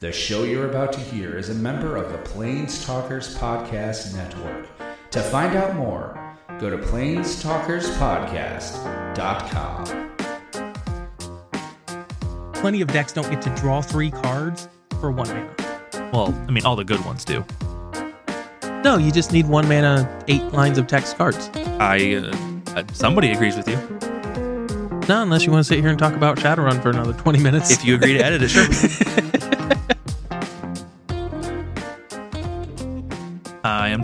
The show you're about to hear is a member of the Planestalkers Podcast Network. To find out more, go to planestalkerspodcast.com. Plenty of decks don't get to draw three cards for one mana. Well, I mean, all the good ones do. No, you just need one mana, eight lines of text cards. I, uh, uh, somebody agrees with you. No, unless you want to sit here and talk about Shadowrun for another 20 minutes. If you agree to edit it, sure.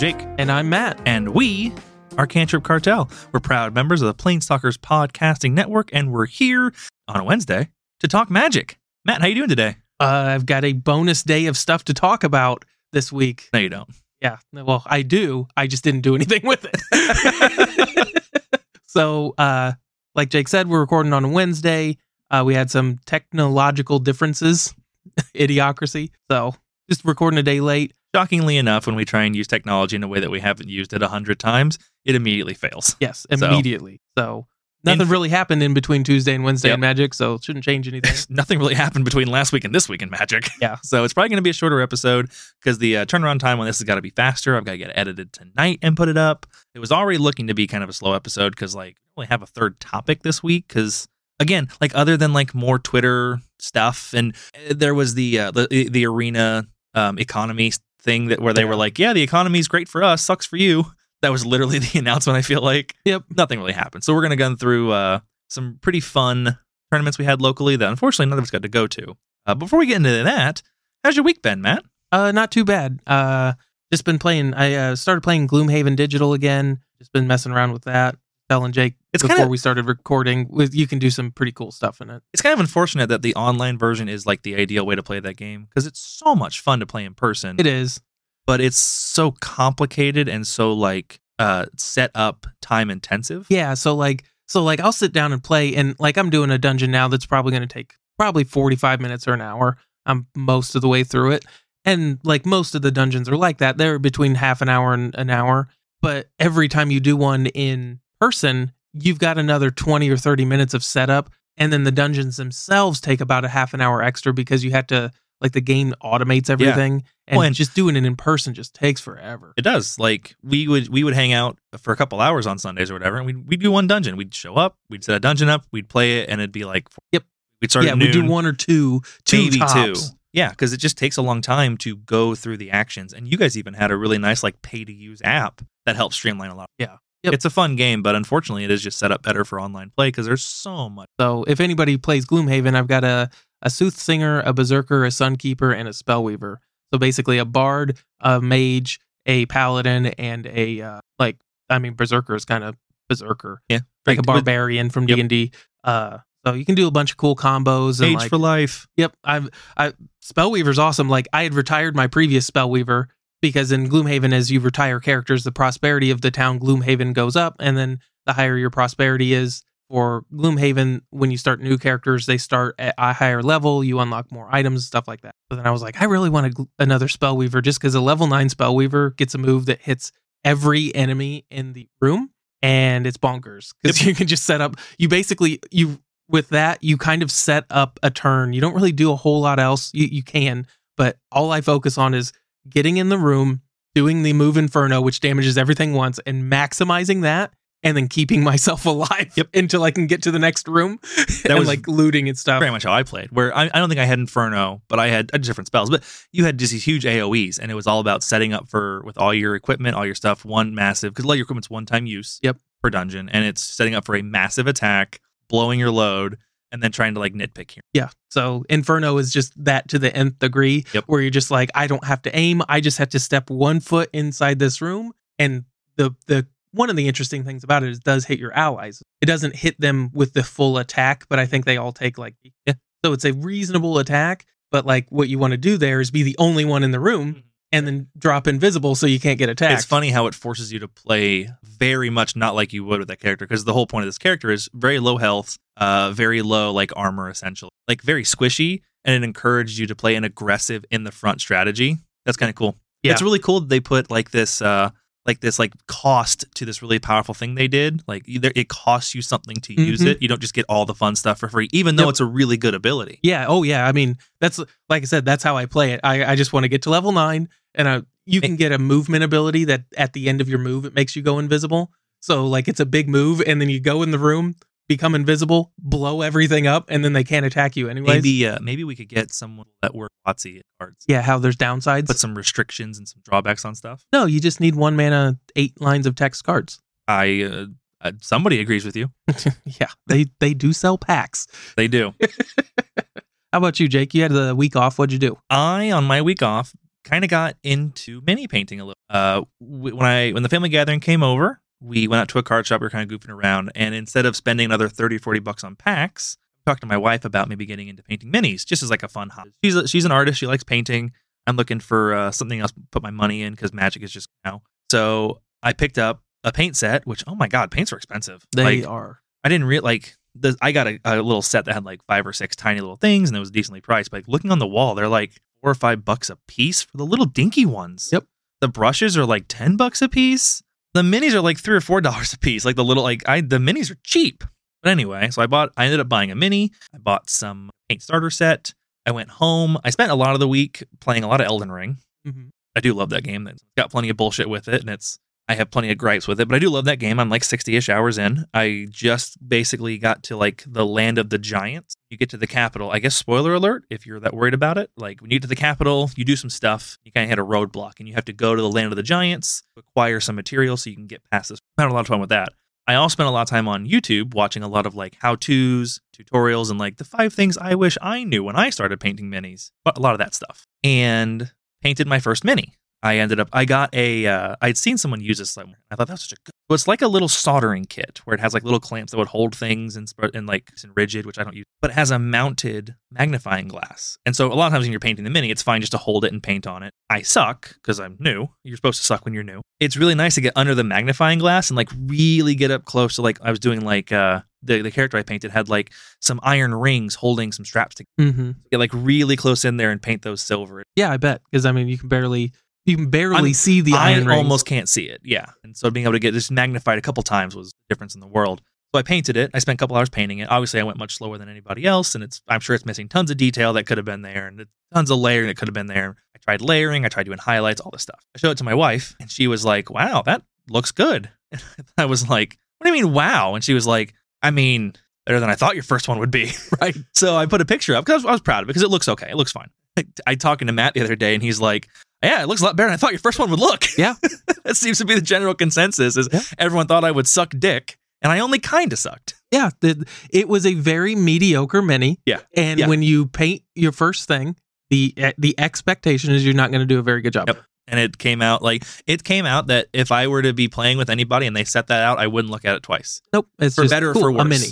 Jake, and I'm Matt. and we are Cantrip Cartel. We're proud members of the Planestalkers Podcasting Network, and we're here on a Wednesday to talk magic. Matt, how are you doing today? Uh, I've got a bonus day of stuff to talk about this week. No, you don't. Yeah, well, I do. I just didn't do anything with it. so, uh, like Jake said, we're recording on a Wednesday. Uh, we had some technological differences, idiocracy. So, just recording a day late. Shockingly enough, when we try and use technology in a way that we haven't used it a hundred times, it immediately fails. Yes, So- immediately. So, nothing In- really happened in between Tuesday and Wednesday Yep. in Magic, so it shouldn't change anything. Nothing really happened between last week and this week in Magic. Yeah. So it's probably going to be a shorter episode because the uh, turnaround time on this has got to be faster. I've got to get it edited tonight and put it up. It was already looking to be kind of a slow episode because like we only have a third topic this week because again like other than like more Twitter stuff and uh, there was the uh, the the arena um, economy thing that where they were like yeah the economy's great for us sucks for you. That was literally the announcement. I feel like Yep. nothing really happened. So we're gonna go through uh, some pretty fun tournaments we had locally that unfortunately none of us got to go to. Uh, before we get into that, how's your week been, Matt? Uh, not too bad. Uh, just been playing. I uh, started playing Gloomhaven Digital again. Just been messing around with that. Telling Jake It's before kinda- we started recording, you can do some pretty cool stuff in it. It's kind of unfortunate that the online version is like the ideal way to play that game because it's so much fun to play in person. It is. but it's so complicated and so like uh set up time intensive. Yeah. So like, so like, I'll sit down and play, and like, I'm doing a dungeon now that's probably going to take probably 45 minutes or an hour. I'm most of the way through it, and like most of the dungeons are like that. They're between half an hour and an hour. But every time you do one in person, you've got another 20 or 30 minutes of setup. And then the dungeons themselves take about a half an hour extra because you have to, like, the game automates everything. And, Well, and- just doing it in person just takes forever. It does. Like we would we would hang out for a couple hours on Sundays or whatever, and we'd we'd do one dungeon. We'd show up, we'd set a dungeon up, we'd play it, and it'd be like Yep. We'd start yeah, we do one or two, two maybe tops. two. Yeah, because it just takes a long time to go through the actions. And you guys even had a really nice like pay to use app that helps streamline a lot. Yeah. Yep. It's a fun game, but unfortunately, it is just set up better for online play because there's so much. So if anybody plays Gloomhaven, I've got a, a Soothsinger, a Berserker, a Sunkeeper, and a Spellweaver. So basically a Bard, a Mage, a Paladin, and a, uh, like, I mean, Berserker is kind of Berserker. Yeah, Like a barbarian from Yep. D&D. Uh, so you can do a bunch of cool combos. And Age like, for life. Yep, I've I Spellweaver's awesome. Like I had retired my previous Spellweaver because in Gloomhaven, as you retire characters, the prosperity of the town Gloomhaven goes up, and then the higher your prosperity is for Gloomhaven, when you start new characters, they start at a higher level. You unlock more items, stuff like that. So then I was like, I really want a, gl- another Spellweaver just because a level nine Spellweaver gets a move that hits every enemy in the room, and it's bonkers because you can just set up. You basically you with that, you kind of set up a turn. You don't really do a whole lot else. You, you can, but all I focus on is getting in the room, doing the move Inferno, which damages everything once, and maximizing that, and then keeping myself alive Yep. until I can get to the next room and was like looting and stuff. Very much how I played. Where I, I don't think I had Inferno, but I had uh, different spells. But you had just these huge AOE's, and it was all about setting up for with all your equipment, all your stuff, one massive because a lot of your equipment's one time use. Yep. Per dungeon, and it's setting up for a massive attack, blowing your load, and then trying to like nitpick here. Yeah. So Inferno is just that to the nth degree, Yep. where you're just like, I don't have to aim. I just have to step one foot inside this room. And the the one of the interesting things about it is it does hit your allies. It doesn't hit them with the full attack, but I think they all take like Yeah. So it's a reasonable attack, but like what you want to do there is be the only one in the room mm-hmm. and then drop invisible so you can't get attacked. It's funny how it forces you to play very much not like you would with that character because the whole point of this character is very low health, uh, very low like armor essentially, like very squishy, and it encouraged you to play an aggressive in the front strategy. That's kind of cool. Yeah. It's really cool that they put like this uh like this like cost to this really powerful thing they did. Like either it costs you something to use Mhm. it. You don't just get all the fun stuff for free, even though Yep. it's a really good ability. Yeah. Oh, yeah. I mean, that's like I said, that's how I play it. I, I just want to get to level nine, and uh, you can get a movement ability that at the end of your move, it makes you go invisible. So, like, it's a big move, and then you go in the room, become invisible, blow everything up, and then they can't attack you anyways. Maybe uh, maybe we could get someone that work WotC cards. Yeah, how there's downsides. Put some restrictions and some drawbacks on stuff. no, you just need one mana, eight lines of text cards. I uh, uh, somebody agrees with you. yeah, they they do sell packs. They do. How about you, Jake? You had the week off. What'd you do? I on my week off kind of got into mini painting a little. Uh, when I when the family gathering came over, we went out to a card shop. We were kind of goofing around, and instead of spending another 30 40 bucks on packs, I talked to my wife about maybe getting into painting minis, just as like a fun hobby. She's a, she's an artist. She likes painting. I'm looking for uh, something else to put my money in because magic is just now. So I picked up a paint set, which oh my god, paints are expensive. They Like, are. I didn't real like the I got a, a little set that had like five or six tiny little things and it was decently priced. But like looking on the wall, they're like four or five bucks a piece for the little dinky ones. Yep. The brushes are like ten bucks a piece. The minis are like three or four dollars a piece. Like the little like I the minis are cheap. But anyway, so I bought I ended up buying a mini. I bought some paint starter set. I went home. I spent a lot of the week playing a lot of Elden Ring. Mhm. I do love that game. It's got plenty of bullshit with it, and it's I have plenty of gripes with it, but I do love that game. I'm like 60-ish hours in. I just basically got to like the land of the giants. You get to the capital. I guess spoiler alert if you're that worried about it. Like when you get to the capital, you do some stuff. You kind of hit a roadblock, and you have to go to the land of the giants, acquire some material so you can get past this. I had a lot of fun with that. I also spent a lot of time on YouTube watching a lot of like how to's, tutorials, and like the five things I wish I knew when I started painting minis. But a lot of that stuff. And painted my first mini. I ended up, I got a, uh, I'd seen someone use this somewhere. I thought that was such a good, well, it's like a little soldering kit where it has like little clamps that would hold things and, and like it's rigid, which I don't use, but it has a mounted magnifying glass. And so a lot of times when you're painting the mini, it's fine just to hold it and paint on it. I suck because I'm new. You're supposed to suck when you're new. It's really nice to get under the magnifying glass and like really get up close to like, I was doing like, uh, the, the character I painted had like some iron rings holding some straps to Mm-hmm. get like really close in there and paint those silver. Yeah, I bet because I mean you can barely you can barely I'm- see the I iron rings. almost can't see it. Yeah, and so being able to get this magnified a couple times was the difference in the world. So I painted it. I spent a couple hours painting it. Obviously, I went much slower than anybody else, and it's I'm sure it's missing tons of detail that could have been there, and tons of layering that could have been there. I tried layering. I tried doing highlights, all this stuff. I showed it to my wife, and she was like, "Wow, that looks good." And I was like, "What do you mean, wow?" And she was like, "I mean." Better than I thought your first one would be. right. So I put a picture up because I was proud of it because it looks okay. It looks fine. I, I talking to Matt the other day and he's like, "Yeah, it looks a lot better than I thought your first one would look." Yeah. that seems to be the general consensus. Is Yeah. everyone thought I would suck dick, and I only kind of sucked. Yeah, the, it was a very mediocre mini. Yeah. and Yeah. when you paint your first thing, the eh, the expectation is you're not going to do a very good job. Yep. And it came out like it came out that if I were to be playing with anybody and they set that out, I wouldn't look at it twice. Nope, it's For just better or cool, for worse. a mini.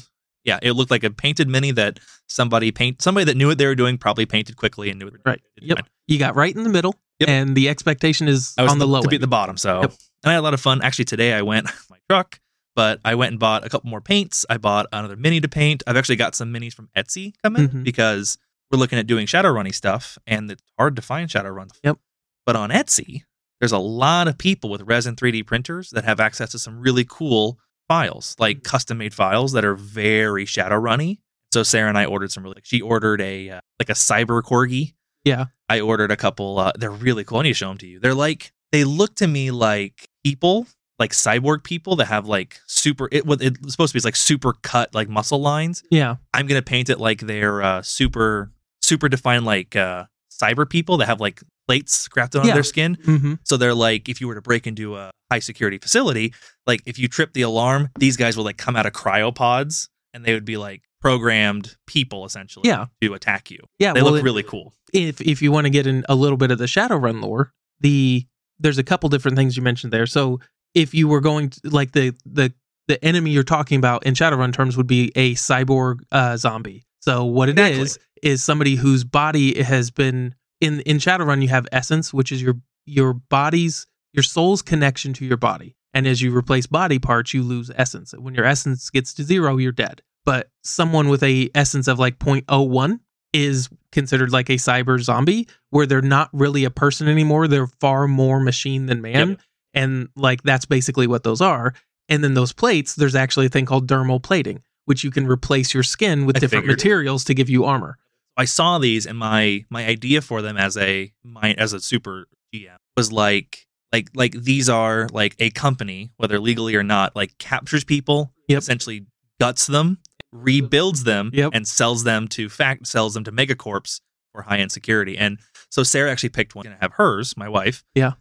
Yeah, it looked like a painted mini that somebody paint somebody that knew what they were doing probably painted quickly and knew it. Right. Yep. You got right in the middle, Yep. and the expectation is I was on the to, low to be at the bottom. So, Yep. and I had a lot of fun. Actually, today I went my truck, but I went and bought a couple more paints. I bought another mini to paint. I've actually got some minis from Etsy coming Mhm. because we're looking at doing shadow runny stuff, and it's hard to find shadow runs. Yep. But on Etsy, there's a lot of people with resin 3D printers that have access to some really cool files, like Mm-hmm. custom made files that are very shadow runny. So Sarah and I ordered some really. She ordered a uh, like a cyber corgi. Yeah. I ordered a couple. Uh, they're really cool. I need to show them to you. They're like they look to me like people, like cyborg people that have like super. It it's supposed to be is like super cut like muscle lines. Yeah, I'm gonna paint it like they're uh, super super defined like uh, cyber people that have like plates grafted onto Yeah. their skin. hmm So they're like, if you were to break into a high security facility, like if you trip the alarm, these guys will like come out of cryopods and they would be like programmed people essentially Yeah. to attack you. yeah. They well, look it- really cool. if if you want to get in a little bit of the Shadowrun lore, the there's a couple different things you mentioned there. So if you were going to like the the the enemy you're talking about in Shadowrun terms would be a cyborg uh, zombie. So what it is Exactly. is somebody whose body has been in in Shadowrun you have essence, which is your your body's your soul's connection to your body. And as you replace body parts, you lose essence. When your essence gets to zero, you're dead. But someone with a essence of like 0.01 is considered like a cyber zombie where they're not really a person anymore. They're far more machine than man. Yep. And like that's basically what those are. And then those plates, there's actually a thing called dermal plating, which you can replace your skin with I different materials to give you armor. I saw these and my my idea for them as a my as a super GM was like like like these are like a company whether legally or not like captures people Yep. essentially guts them rebuilds them Yep. and sells them to fact sells them to megacorps for high end security and so Sarah actually picked one gonna have hers my wife Yeah.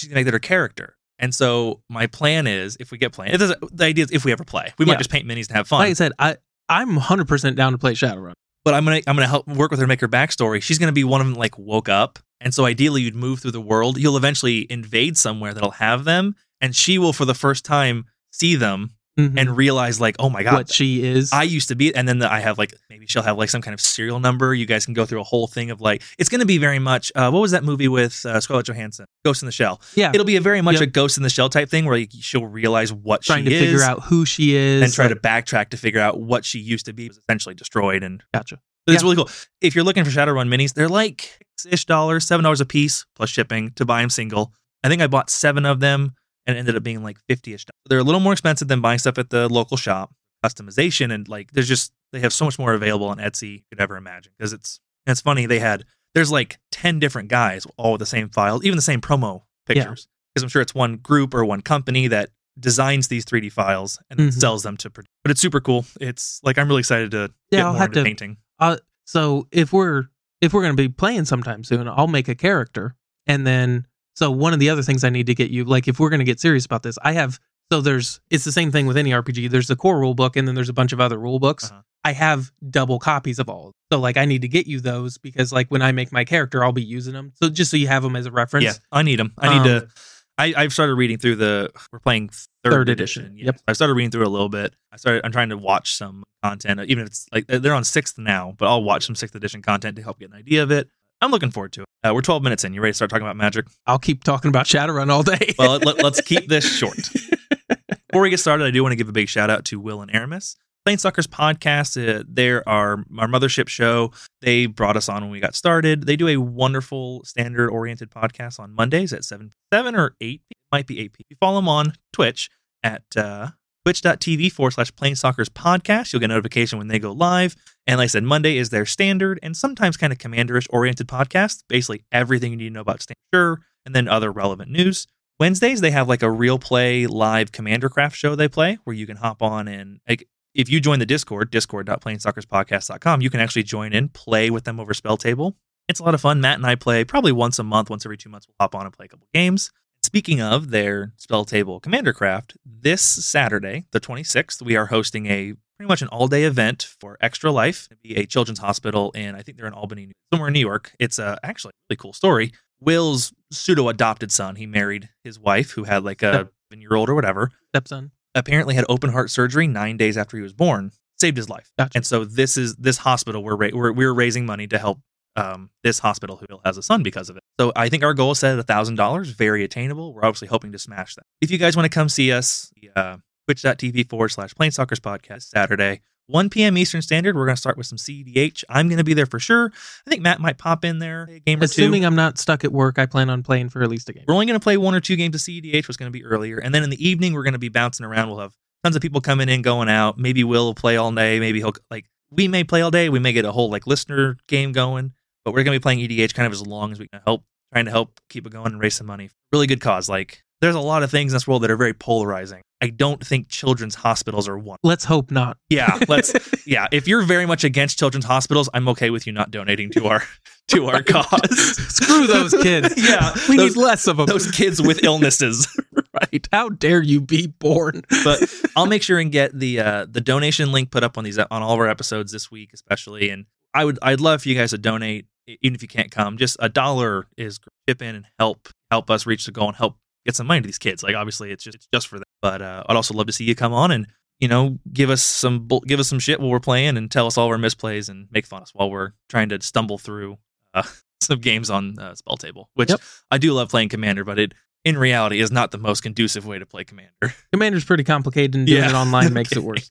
she's gonna make that her character and so my plan is if we get playing it doesn't the idea is if we ever play we Yeah. might just paint minis to have fun Like I said, I I'm 100% down to play Shadowrun. but I'm gonna I'm gonna help work with her make her backstory. She's gonna be one of them like woke up, and so ideally you'd move through the world. You'll eventually invade somewhere that'll have them, and she will for the first time see them Mhm. and realize like, oh my god, what she is. I used to be. And then the, I have like maybe she'll have like some kind of serial number. You guys can go through a whole thing of like it's gonna be very much. Uh, what was that movie with uh, Scarlett Johansson, Ghost in the Shell? yeah, It'll be a very much Yep. a Ghost in the Shell type thing where like, she'll realize what she trying to is figure out who she is and try like- to backtrack to figure out what she used to be. Was essentially destroyed and Gotcha. But it's Yeah. really cool. If you're looking for Shadowrun minis, they're like six-ish dollars, seven dollars a piece plus shipping to buy them single. I think I bought seven of them and ended up being like fifty-ish. They're a little more expensive than buying stuff at the local shop. Customization and like there's just they have so much more available on Etsy you could ever imagine because it's it's funny they had there's like ten different guys all with the same file, even the same promo pictures because I'm sure it's one group or one company that designs these 3D files and then Mhm. sells them to. But it's super cool. It's like I'm really excited to Yeah, get I'll more have into to- painting. So if we're if we're going to be playing sometime soon, I'll make a character, and then so one of the other things I need to get you, like if we're going to get serious about this, I have so there's it's the same thing with any RPG. There's the core rule book, and then there's a bunch of other rule books. Uh-huh. I have double copies of all. So like I need to get you those because like when I make my character, I'll be using them. So just so you have them as a reference. Yeah, I need them. I need Um, to. I, I've started reading through the. We're playing third, Third edition. edition, Yes. yep. I started reading through a little bit. I started. I'm trying to watch some content, even if it's like they're on sixth now. But I'll watch some sixth edition content to help get an idea of it. I'm looking forward to it. Uh, we're 12 minutes in. You ready to start talking about magic? I'll keep talking about Shadowrun all day. Well, let, us keep this short. Before we get started, I do want to give a big shout out to Will and Aramis. Planestalkers podcast, uh, they're our, our mothership show. They brought us on when we got started. They do a wonderful standard oriented podcast on Mondays at 7, 7 or 8. It might be 8 p. You follow them on Twitch at uh, twitch.tv forward slash Planestalkers podcast. You'll get a notification when they go live. And like I said, Monday is their standard and sometimes kind of commanderish oriented podcast. Basically, everything you need to know about standard, sure, and then other relevant news. Wednesdays they have like a real play live commander craft show they play where you can hop on and like if you join the Discord, discord.planestalkerspodcast.com, you can actually join in, play with them over spell table. It's a lot of fun. Matt and I play probably once a month, once every two months, we'll hop on and play a couple games. Speaking of their spell table commander craft, this Saturday, the 26th, we are hosting a pretty much an all day event for Extra Life, It'll be a children's hospital, and I think they're in Albany, somewhere in New York. It's a actually a really cool story. Will's pseudo adopted son, he married his wife who had like a seven year old or whatever, Stepson. Apparently had open heart surgery nine days after he was born, saved his life. Gotcha. And so this is this hospital we're ra- we're, we're raising money to help um, this hospital who has a son because of it. So I think our goal is set at thousand dollars, very attainable. We're obviously hoping to smash that. If you guys want to come see us, uh, twitch.tv forward slash Planestalkers podcast Saturday. 1 p.m. Eastern Standard. We're going to start with some CEDH. I'm going to be there for sure. I think Matt might pop in there a game or two. Assuming I'm not stuck at work, I plan on playing for at least a game. We're only going to play one or two games of CEDH, was going to be earlier. And then in the evening, we're going to be bouncing around. We'll have tons of people coming in, going out. Maybe Will Will play all day. Maybe he'll, like, we may play all day. We may get a whole, like, listener game going. But we're going to be playing EDH kind of as long as we can help, trying to help keep it going and raise some money. Really good cause. Like, there's a lot of things in this world that are very polarizing. I don't think children's hospitals are one. Let's hope not. Yeah, let's. yeah, if you're very much against children's hospitals, I'm okay with you not donating to our to our cause. Screw those kids. yeah, We those, need less of them. those kids with illnesses. right. How dare you be born? but I'll make sure and get the uh, the donation link put up on these on all of our episodes this week, especially. And I would I'd love for you guys to donate, even if you can't come. Just a dollar is chip in and help help us reach the goal and help get some money to these kids. Like obviously it's just it's just for them, but uh, I'd also love to see you come on and you know give us some give us some shit while we're playing and tell us all our misplays and make fun of us while we're trying to stumble through uh, some games on uh, spell table. Which Yep. I do love playing Commander, but it in reality is not the most conducive way to play Commander. Commander's pretty complicated, and doing Yeah. it online makes it worse.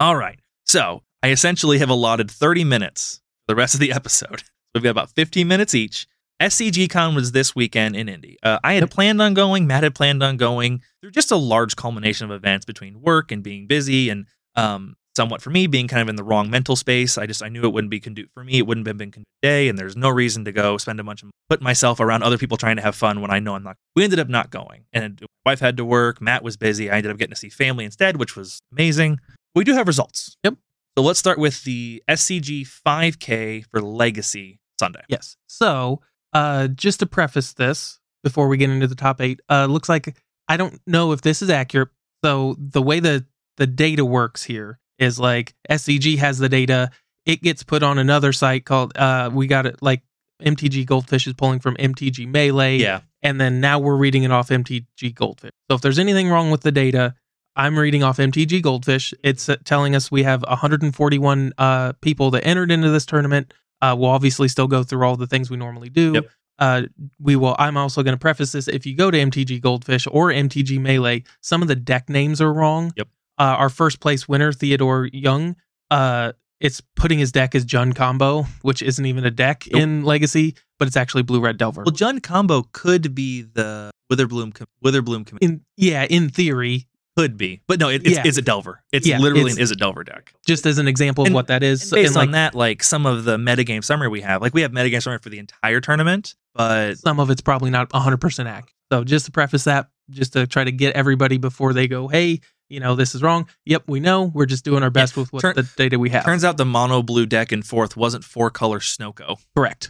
All right. So I essentially have allotted 30 minutes for the rest of the episode. We've got about 15 minutes each. SCG Con was this weekend in Indy. Uh, I had planned on going. Matt had planned on going. They're just a large culmination of events between work and being busy, and um, somewhat for me being kind of in the wrong mental space. I just I knew it wouldn't be conducive for me. It wouldn't have been conducive day, and there's no reason to go spend a bunch of put myself around other people trying to have fun when I know I'm not. We ended up not going, and my wife had to work. Matt was busy. I ended up getting to see family instead, which was amazing. We do have results. Yep. So let's start with the SCG 5K for Legacy Sunday. Yes. So, uh, just to preface this before we get into the top eight, uh, looks like I don't know if this is accurate. So the way the the data works here is like SCG has the data, it gets put on another site called uh, we got it like MTG Goldfish is pulling from MTG Melee, Yeah. and then now we're reading it off MTG Goldfish. So if there's anything wrong with the data, I'm reading off MTG Goldfish. It's uh, telling us we have 141 uh, people that entered into this tournament. Uh, we'll obviously still go through all the things we normally do. Yep. Uh, we will. I'm also going to preface this. If you go to MTG Goldfish or MTG Melee, some of the deck names are wrong. Yep. Uh, our first place winner, Theodore Young, uh, it's putting his deck as Jun Combo, which isn't even a deck Nope. in Legacy, but it's actually Blue Red Delver. Well, Jun Combo could be the Witherbloom com- Witherbloom commit. in yeah, in theory, Could be, but no, it, it's, Yeah. it's a Delver. It's Yeah, literally it's- an is a Delver deck. just as an example of And- what that is. And based and like on that, like some of the metagame summary we have, like we have metagame summary for the entire tournament, but some of it's probably not 100% accurate. So just to preface that, just to try to get everybody before they go, hey, you know, this is wrong. Yep, we know. We're just doing our best with what turn- the data we have. turns out the mono blue deck in fourth wasn't four color Snowco. Correct.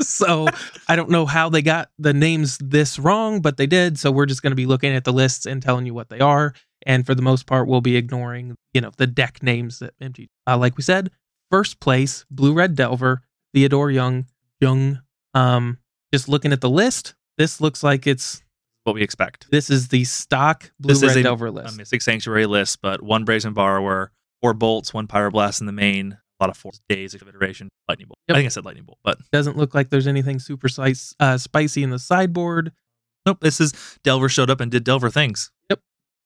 so I don't know how they got the names this wrong, but they did. So we're just going to be looking at the lists and telling you what they are. And for the most part, we'll be ignoring, you know, the deck names that MTG. Uh, like we said, first place, Blue Red Delver, Theodore Young, Young. Um, just looking at the list, this looks like it's What we expect. this is the stock Blue This Red is a- Delver A. Mystic Sanctuary list, but one Brazen Borrower, four bolts, one Pyroblast in the main, a lot of four days of iteration, lightning bolt. Yep. I think I said lightning bolt, but Doesn't look like there's anything super spice, uh, spicy in the sideboard. Nope, this is Delver showed up and did Delver things. Yep.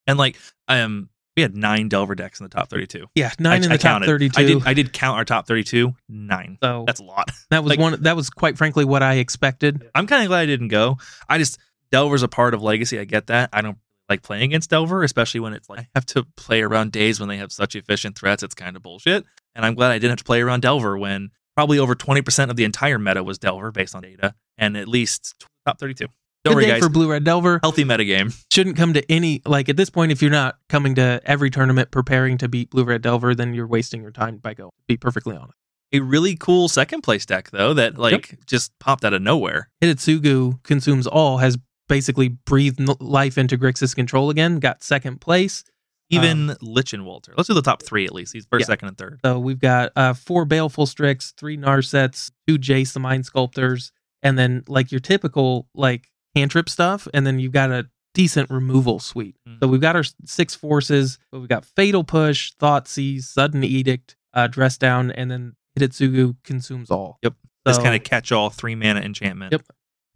And like um we had nine Delver decks in the top 32. Yeah, nine I, in the I top counted. 32. I did I did count our top 32. Nine. so That's a lot. that was like- one. That was quite frankly what I expected. I'm kind of glad I didn't go. I just Delver's a part of Legacy. I get that. I don't like playing against Delver, especially when it's like I have to play around Daze when they have such efficient threats. It's kind of bullshit. And I'm glad I didn't have to play around Delver when probably over 20% of the entire meta was Delver based on data, and at least top 32. Don't Good worry, day guys. for Blue Red Delver. Healthy metagame. Shouldn't come to any like at this point. If you're not coming to every tournament preparing to beat Blue Red Delver, then you're wasting your time by going. Be perfectly honest. a really cool second place deck though that like just popped out of nowhere. Hidetsugu consumes all has basically breathed life into Grixis control again. Got second place. Even Lich and Walter. Let's do the top three at least. He's first, Yeah. second, and third. So we've got uh, four Baleful Strix, three Narsets, two Jace the Mind Sculptors, and then like your typical like cantrip stuff, and then you've got a decent removal suite. Mhm. So we've got our six forces, but we've got Fatal Push, Thoughtseize, Sudden Edict, uh, Dress Down, and then Hidetsugu consumes all. Yep. This kind of catch all three mana enchantment. Yep.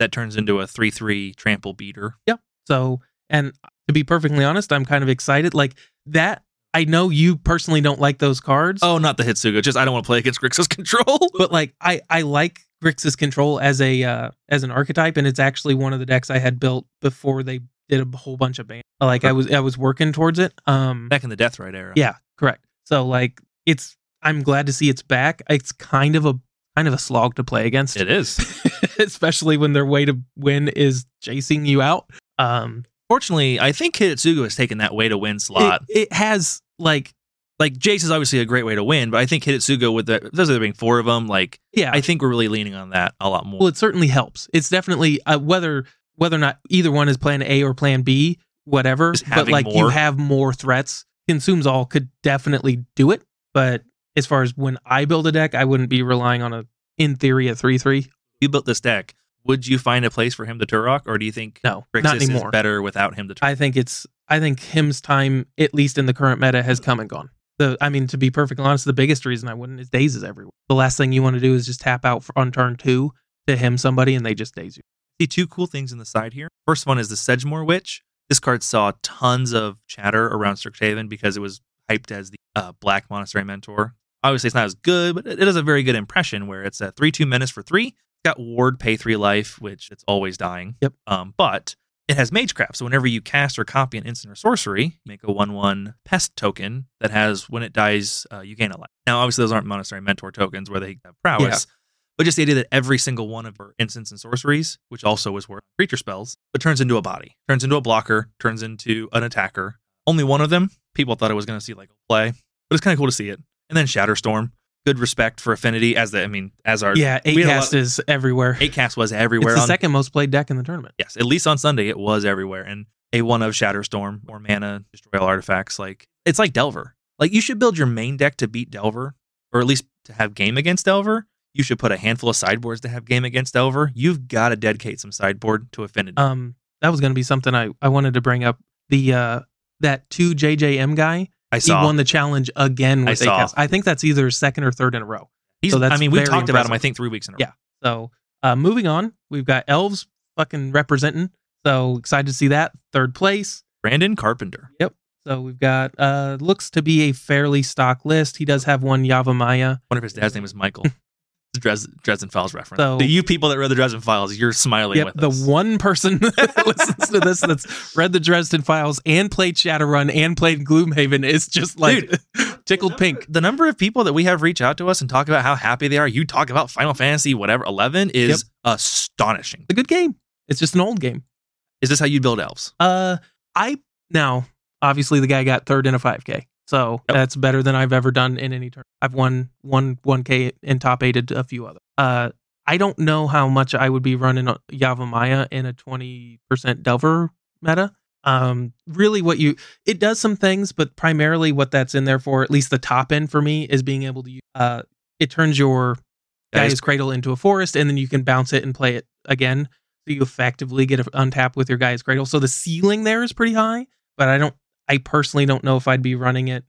That turns into a three three trample beater. Yeah. So, and to be perfectly honest, I'm kind of excited. Like that, I know you personally don't like those cards. Oh, not the Hitsuga. Just I don't want to play against Grixis control. but like I I like Grixis control as a uh as an archetype, and it's actually one of the decks I had built before they did a whole bunch of bans. Like I was I was working towards it. Um, Back in the Deathrite era. yeah, correct. So like it's I'm glad to see it's back. It's kind of a kind of a slog to play against, It is. especially when their way to win is chasing you out. Um, Fortunately, I think Hitsuga has taken that way to win slot. it, it has like like Jace is obviously a great way to win, but I think Hitsuga with the there's there being four of them, like yeah, I think we're really leaning on that a lot more. Well, it certainly helps. It's definitely uh, whether whether or not either one is plan A or plan B, whatever. But like you have more threats. Consumes all could definitely do it. But as far as when I build a deck, I wouldn't be relying on a in theory a three three. you built this deck. Would you find a place for him to Turok, or do you think No, Grixis not is better without him to Turok? I think it's I think him's time, at least in the current meta, has come and gone. The I mean, to be perfectly honest, the biggest reason I wouldn't is daze is everywhere. The last thing you want to do is just tap out for, on turn two to him somebody and they just daze you. see two cool things in the side here. First one is the Sedgemoor Witch. This card saw tons of chatter around Strixhaven because it was hyped as the uh, Black Monastery Mentor. Obviously, it's not as good, but it has a very good impression where it's a 3 2 menace for 3, It's got ward pay three life, which it's always dying. Yep. Um, but it has magecraft. So whenever you cast or copy an instant or sorcery, make a one one pest token that has when it dies, uh, you gain a life. Now, obviously, those aren't monastery mentor tokens where they have prowess. But just the idea that every single one of her instants and sorceries, which also is worth creature spells, but turns into a body, turns into a blocker, turns into an attacker. Only one of them, people thought it was going to see like a play, but it's kind of cool to see it. And then Shatterstorm, good respect for affinity as the, I mean, as our Yeah, eight we had a cast is everywhere. eight cast was everywhere. it's the on, second most played deck in the tournament. yes, at least on Sunday it was everywhere. And a one of Shatterstorm or mana destroy all artifacts, like it's like Delver. Like you should build your main deck to beat Delver, or at least to have game against Delver. You should put a handful of sideboards to have game against Delver. You've got to dedicate some sideboard to Affinity. Um, that was going to be something I, I wanted to bring up. The uh that two JJM guy, I he won the challenge again I with saw. Acast. I think that's either second or third in a row. He's, so that's I mean, we talked about him. I think three weeks in a row. Yeah. So uh moving on, we've got elves fucking representing. So excited to see that third place. Brandon Carpenter. Yep. So we've got uh looks to be a fairly stock list. He does have one Yavimaya. Wonder if his dad's name is Michael. Dres- Dresden Files reference. So- to you people that read the Dresden Files, you're smiling Yep, the us. one person that listens to this that's read the Dresden Files and played Shadowrun and played Gloomhaven is just like tickled pink. the number of people that we have reach out to us and talk about how happy they are, you talk about Final Fantasy, whatever, 11 is astonishing. It's a good game. It's just an old game. Is this how you build elves? Uh, I now obviously the guy got third in a 5K, so Yep. that's better than I've ever done in any turn. I've won one 1K and top aided a few other. Uh, I don't know how much I would be running Yavimaya in a 20% Delver meta. Um, really, what you it does some things, but primarily what that's in there for, at least the top end for me, is being able to use. Uh, it turns your Gaea's Cradle into a forest, and then you can bounce it and play it again. So you effectively get a untap with your Gaea's Cradle. So the ceiling there is pretty high, but I don't. I personally don't know if I'd be running it.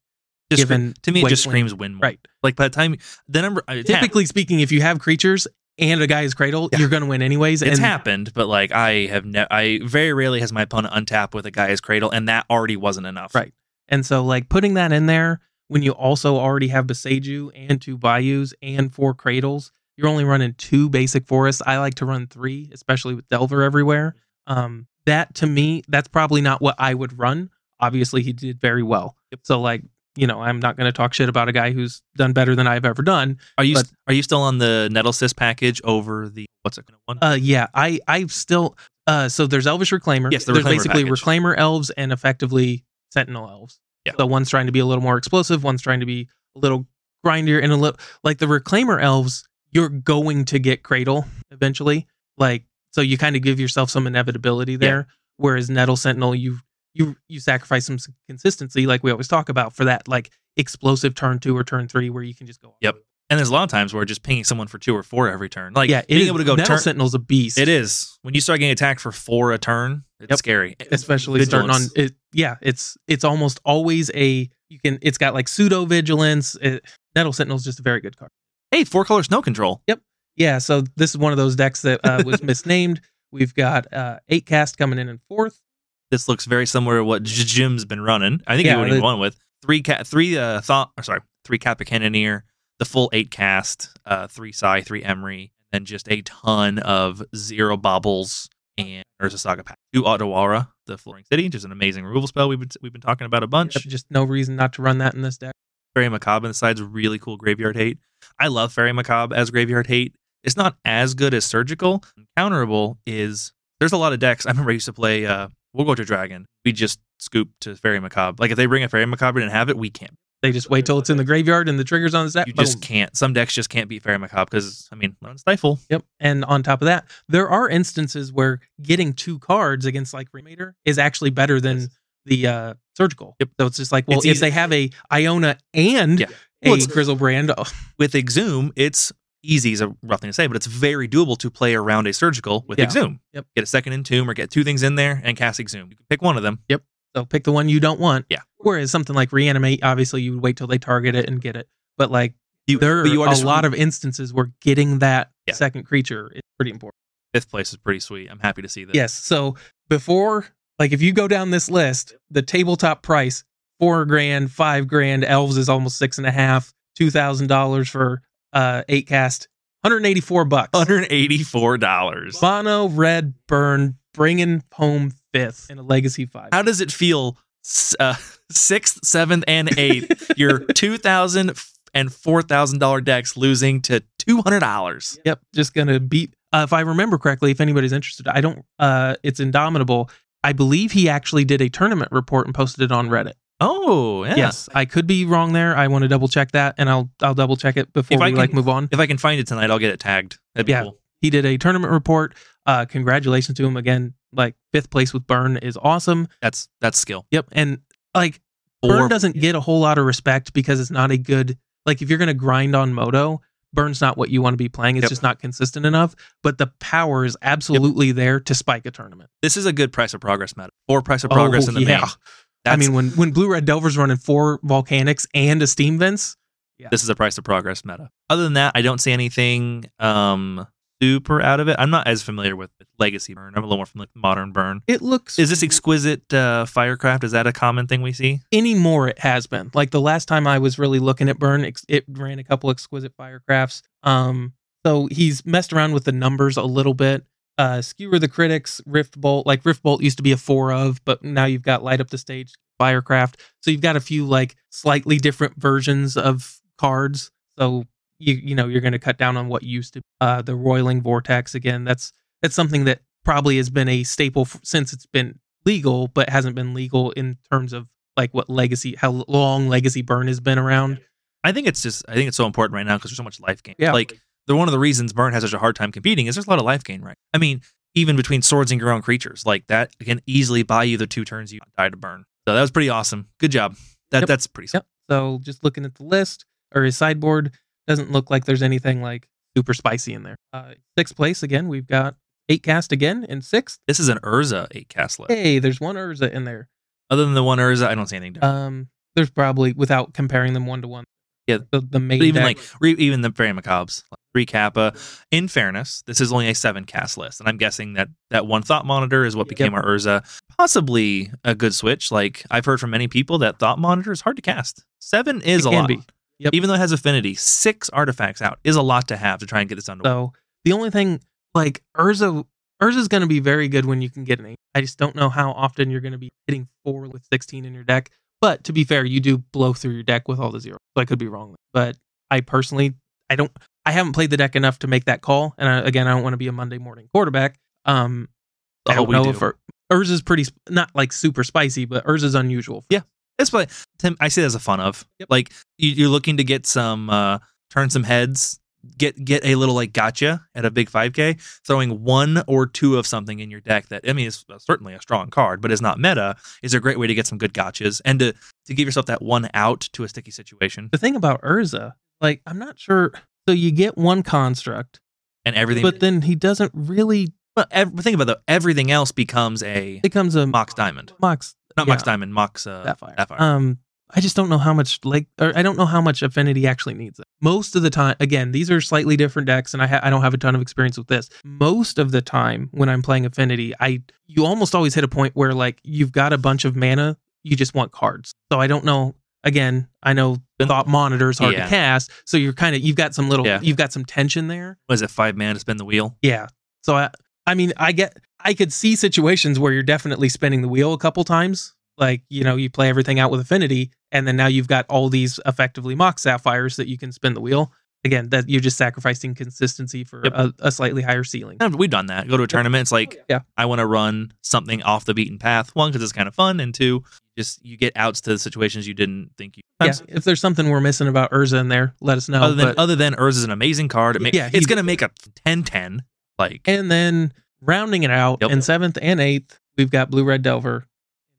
Just given to me, it just screams win more. Right. Like by the time the number, it's, hap- Typically speaking, if you have creatures and a Gaea's Cradle, Yeah. you're going to win anyways. it's and happened, but like I have, ne- I very rarely has my opponent untap with a Gaea's cradle, and that already wasn't enough. Right. And so, like putting that in there when you also already have Boseiju and two Bayous and four Cradles, you're only running two basic forests. I like to run three, especially with Delver everywhere. Um, that to me, that's probably not what I would run. Obviously, he did very well. So, like, you know, I'm not going to talk shit about a guy who's done better than I've ever done. Are you But- are you still on the Nettlesys package over the what's it called one? Uh, yeah, I I've still uh, so there's Elvish Reclaimer. Yes, the there's Reclaimer basically package. Reclaimer elves and effectively Sentinel elves. Yeah. So one's trying to be a little more explosive, one's trying to be a little grindier, and a little like the Reclaimer elves. You're going to get Cradle eventually, like so you kind of give yourself some inevitability there. Whereas Nettle Sentinel, you you you sacrifice some consistency, like we always talk about, for that like explosive turn two or turn three where you can just go. Yep. And there's a lot of times where just pinging someone for two or four every turn, like yeah, being is- able to go Nettle turn. Sentinel's a beast. It is when you start getting attacked for four a turn. It's Yep. scary, especially starting on it yeah it's it's almost always a you can it's got like pseudo vigilance it, nettle sentinel's just a very good card Hey, four color snow control. Yep. Yeah so this is one of those decks that uh, was misnamed we've got uh eight cast coming in in fourth This looks very similar to what Jim's been running. I think Yeah, he would have won with three cat, three uh, thought. Or sorry, three Kappa Cannoneer, the full eight cast, uh, three Sai, three Emry, and just a ton of zero baubles and there's a Saga pack. Two Otawara, the Soaring City, just an amazing removal spell we've been we've been talking about a bunch. Yep, just no reason not to run that in this deck Faerie Macabre on the side's really cool graveyard hate. I love Faerie Macabre as graveyard hate. It's not as good as Surgical. Counterable is there's a lot of decks. I remember I used to play uh Worldgorger Dragon. We just scoop to Faerie Macabre. Like if they bring a Faerie Macabre and have it, we can't. they just wait till it's in the graveyard and the triggers on the set You just can't. Some decks just can't beat Faerie Macabre because I mean, on Stifle. Yep. And on top of that, there are instances where getting two cards against like Remater is actually better than Yes. the uh surgical. Yep. So it's just like, well, It's if easy- they have a Iona and Yeah. a Well, it's- Griselbrand, oh, With Exhume, it's easy is a rough thing to say, but it's very doable to play around a surgical with Yeah. Exhume. Yep. Get a second Entomb or get two things in there and cast Exhume. You can pick one of them. Yep. So pick the one you don't want. Yeah. Whereas something like Reanimate, obviously you would wait till they target it and get it. But like You, there but you are are a just- lot of instances where getting that Yeah. second creature is pretty important. fifth place is pretty sweet. I'm happy to see this. Yes. So before, like, if you go down this list, the tabletop price four grand, five grand. Elves is almost six and a half. Two thousand dollars for uh eight cast. 184 bucks. $184. Mono Red Burn bringing home fifth in a Legacy 5. How does it feel uh, sixth, seventh, and eighth? Your two thousand and four thousand dollar decks losing to two hundred dollars. Yep, just gonna beat. Uh, if I remember correctly, if anybody's interested, I don't. Uh, it's Indomitable. I believe he actually did a tournament report and posted it on Reddit. Oh, yeah. Yes, I could be wrong there. I want to double check that, and I'll I'll double check it before If I we like move on. If I can find it tonight, I'll get it tagged. That'd be Yeah. cool. He did a tournament report. Uh, congratulations to him again. Like fifth place with Burn is awesome. That's that's skill. Yep, and like Or Burn doesn't get a whole lot of respect because it's not a good like if you're gonna grind on Moto, Burn's not what you want to be playing. It's Yep. just not consistent enough. But the power is absolutely there to spike a tournament. this is a good price of progress meta. Or price of progress Oh, in the yeah. main. I mean, when when Blue Red Delver's running four volcanics and a steam vents, this is a price of progress meta. Other than that, I don't see anything um super out of it. I'm not as familiar with Legacy Burn. I'm a little more familiar with Modern Burn. it looks Is this exquisite uh, firecraft? Is that a common thing we see? anymore it has been like the last time i was really looking at burn it ran a couple exquisite firecrafts um so he's messed around with the numbers a little bit uh skewer the critics rift bolt like rift bolt used to be a four of but now you've got light up the stage firecraft. So you've got a few like slightly different versions of cards. So you you know you're going to cut down on what used to uh the roiling vortex again. That's that's something that probably has been a staple f- since it's been legal but hasn't been legal in terms of like what legacy how long legacy burn has been around. I think it's just I think it's so important right now because there's so much life gain. Yeah. Like the one of the reasons Burn has such a hard time competing is there's a lot of life gain, right? I mean, even between swords and your own creatures, like that can easily buy you the two turns you die to burn. So that was pretty awesome. Good job. That Yep. that's pretty. yep so just looking at the list or his sideboard doesn't look like there's anything like super spicy in there uh sixth place again we've got eight cast again in sixth This is an Urza eight cast list. hey there's one urza in there Other than the one Urza, I don't see anything different. um there's probably without comparing them one to one Yeah. the, the main but even deck- like re, even the Faerie Macabres, like three kappa. In fairness, this is only a seven cast list, and I'm guessing that that one thought monitor is what became our Urza. Possibly a good switch. Like I've heard from many people that thought monitor is hard to cast. Seven is It a lot. be. Yep. Even though it has affinity, six artifacts out is a lot to have to try and get this done. So the only thing, like Urza, Urza is going to be very good when you can get an eight. I just don't know how often you're going to be hitting four with 16 in your deck. But to be fair, you do blow through your deck with all the zeros. So I could be wrong. But I personally, I don't, I haven't played the deck enough to make that call. And I, again, I don't want to be a Monday morning quarterback. Um, I Oh, don't we know do. if Ur- Urza's pretty, sp- not like super spicy, but Urza's unusual. Yeah. It's but Tim, I see it as a fun of. Yep. Like you, you're looking to get some, uh turn some heads, get get a little like gotcha at a big 5K. Throwing one or two of something in your deck that I mean is certainly a strong card, but is not meta. Is a great way to get some good gotchas and to to give yourself that one out to a sticky situation The thing about Urza, like, I'm not sure. So you get one construct, and everything. but then he doesn't really but ev- think about it, though. Everything else becomes a becomes a Mox Diamond, Mox not yeah. Mox Diamond, Mox uh, Sapphire. Sapphire. Um, I just don't know how much like, or I don't know how much affinity actually needs it. Most of the time, again, these are slightly different decks, and I ha- I don't have a ton of experience with this. Most of the time, when I'm playing affinity, I you almost always hit a point where like you've got a bunch of mana, you just want cards. So I don't know. Again, I know Then- thought monitor is hard Yeah. to cast, so you're kind of you've got some little Yeah. you've got some tension there. Was it five man to spin the wheel? Yeah. So I I mean, I get I could see situations where you're definitely spinning the wheel a couple times. Like, you know, you play everything out with affinity and then now you've got all these effectively mock sapphires that you can spin the wheel. Again, that you're just sacrificing consistency for Yep. a, a slightly higher ceiling. And we've done that. Go to a tournament. It's oh, like Yeah. I want to run something off the beaten path. One, because it's kind of fun, and two, just you get outs to the situations you didn't think you. Yeah. If there's something we're missing about Urza in there, let us know. other than but- other than Urza is an amazing card. It ma- Yeah, it's gonna make a 10-10. Like and then rounding it out Yep. in seventh and eighth, we've got Blue Red Delver.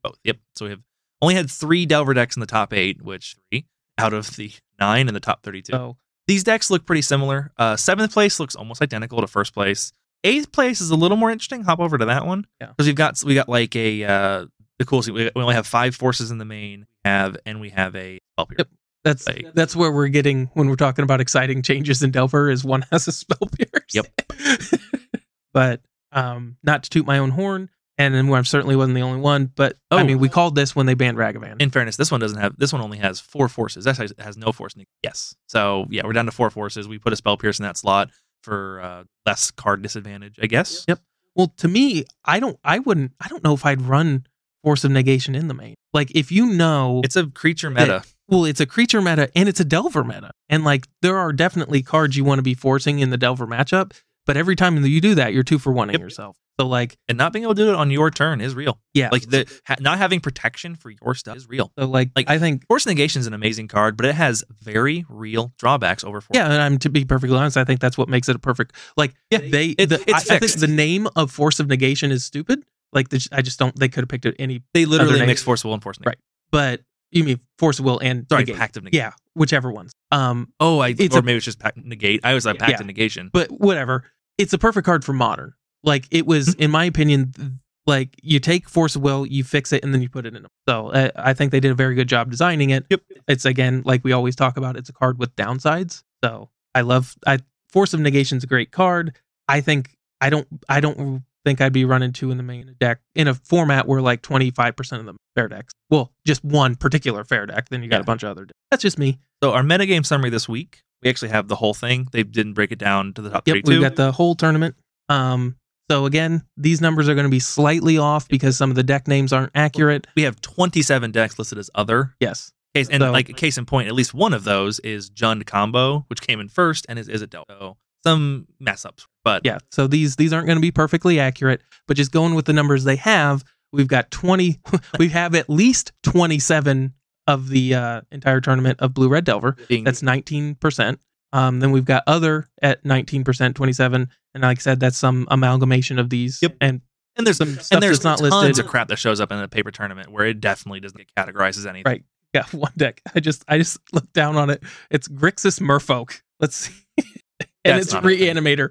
both. Yep. So we have only had three Delver decks in the top eight, which three out of the nine in the top thirty-two. So These decks look pretty similar. Uh, seventh place looks almost identical to first place. Eighth place is a little more interesting. Hop over to that one Yeah. because we've got we got like a uh, the coolest. We, we only have five forces in the main. Have and we have a spell pierce. Yep. that's Like- that's where we're getting when we're talking about exciting changes in Delver is one has a spell pierce. Yep. but um, not to toot my own horn, and then I certainly wasn't the only one. But I Oh. mean, we called this when they banned Ragavan. In fairness, this one doesn't have. This one only has four forces. That has, no force. Yes. So yeah, we're down to four forces. We put a spell pierce in that slot for uh, less card disadvantage, I guess. Yep. Well, to me, I don't. I wouldn't. I don't know if I'd run Force of Negation in the main. Like, if you know, It's a creature meta. well, it's a creature meta and it's a Delver meta, and like there are definitely cards you want to be forcing in the Delver matchup. But every time that you do that, you're two for one in Yep. yourself. So like, and not being able to do it on your turn is real. yeah, Like the ha- not having protection for your stuff is real. so like, like- I think Force Negation is an amazing card, but it has very real drawbacks over Force. Yeah, and I'm to be perfectly honest, I think that's what makes it a perfect. Like, Yeah, they, it- the, it's I, I the name of Force of Negation is stupid. Like, the, I just don't. They could have picked it any, they literally Other mix neg- Force Will and Force Negation. Right. but you mean Force of Will and Sorry, Negate. Pact of Negation. Yeah, whichever ones. Um, Oh, I It's or a- maybe it's just Pact Negate. I was like Pact Yeah. of Negation. but whatever. It's a perfect card for modern. Like, it was, Mm-hmm. in my opinion, like you take Force of Will, you fix it, and then you put it in. So uh, I think they did a very good job designing it. Yep. It's again like we always talk about. It's a card with downsides. So I love. I Force of Negation's a great card. I think I don't. I don't think I'd be running two in the main deck in a format where like twenty five percent of them fair decks. Well, just one particular fair deck. Then you got Yeah. a bunch of other. Decks. That's just me. So our metagame summary this week, we actually have the whole thing. They didn't break it down to the top Yep, 32. we've got the whole tournament. Um, so again, these numbers are going to be slightly off because some of the deck names aren't accurate. we have 27 decks listed as other. Yes. Case and So- like case in point, at least one of those is Jund combo, which came in first and is is it Delta. So some mess ups. But Yeah. So these these aren't going to be perfectly accurate, but just going with the numbers they have, we've got 20 we have at least 27 of the uh, entire tournament of blue red delver. being That's 19%. Um, then we've got other at 19%, 27, and like I said that's some amalgamation of these Yep. and and there's some stuff and there's not tons listed. of crap that shows up in a paper tournament where it definitely doesn't get categorized as anything. Right. Yeah, one deck. I just I just looked down on it. It's Grixis Merfolk. Let's see. and That's it's. Reanimator.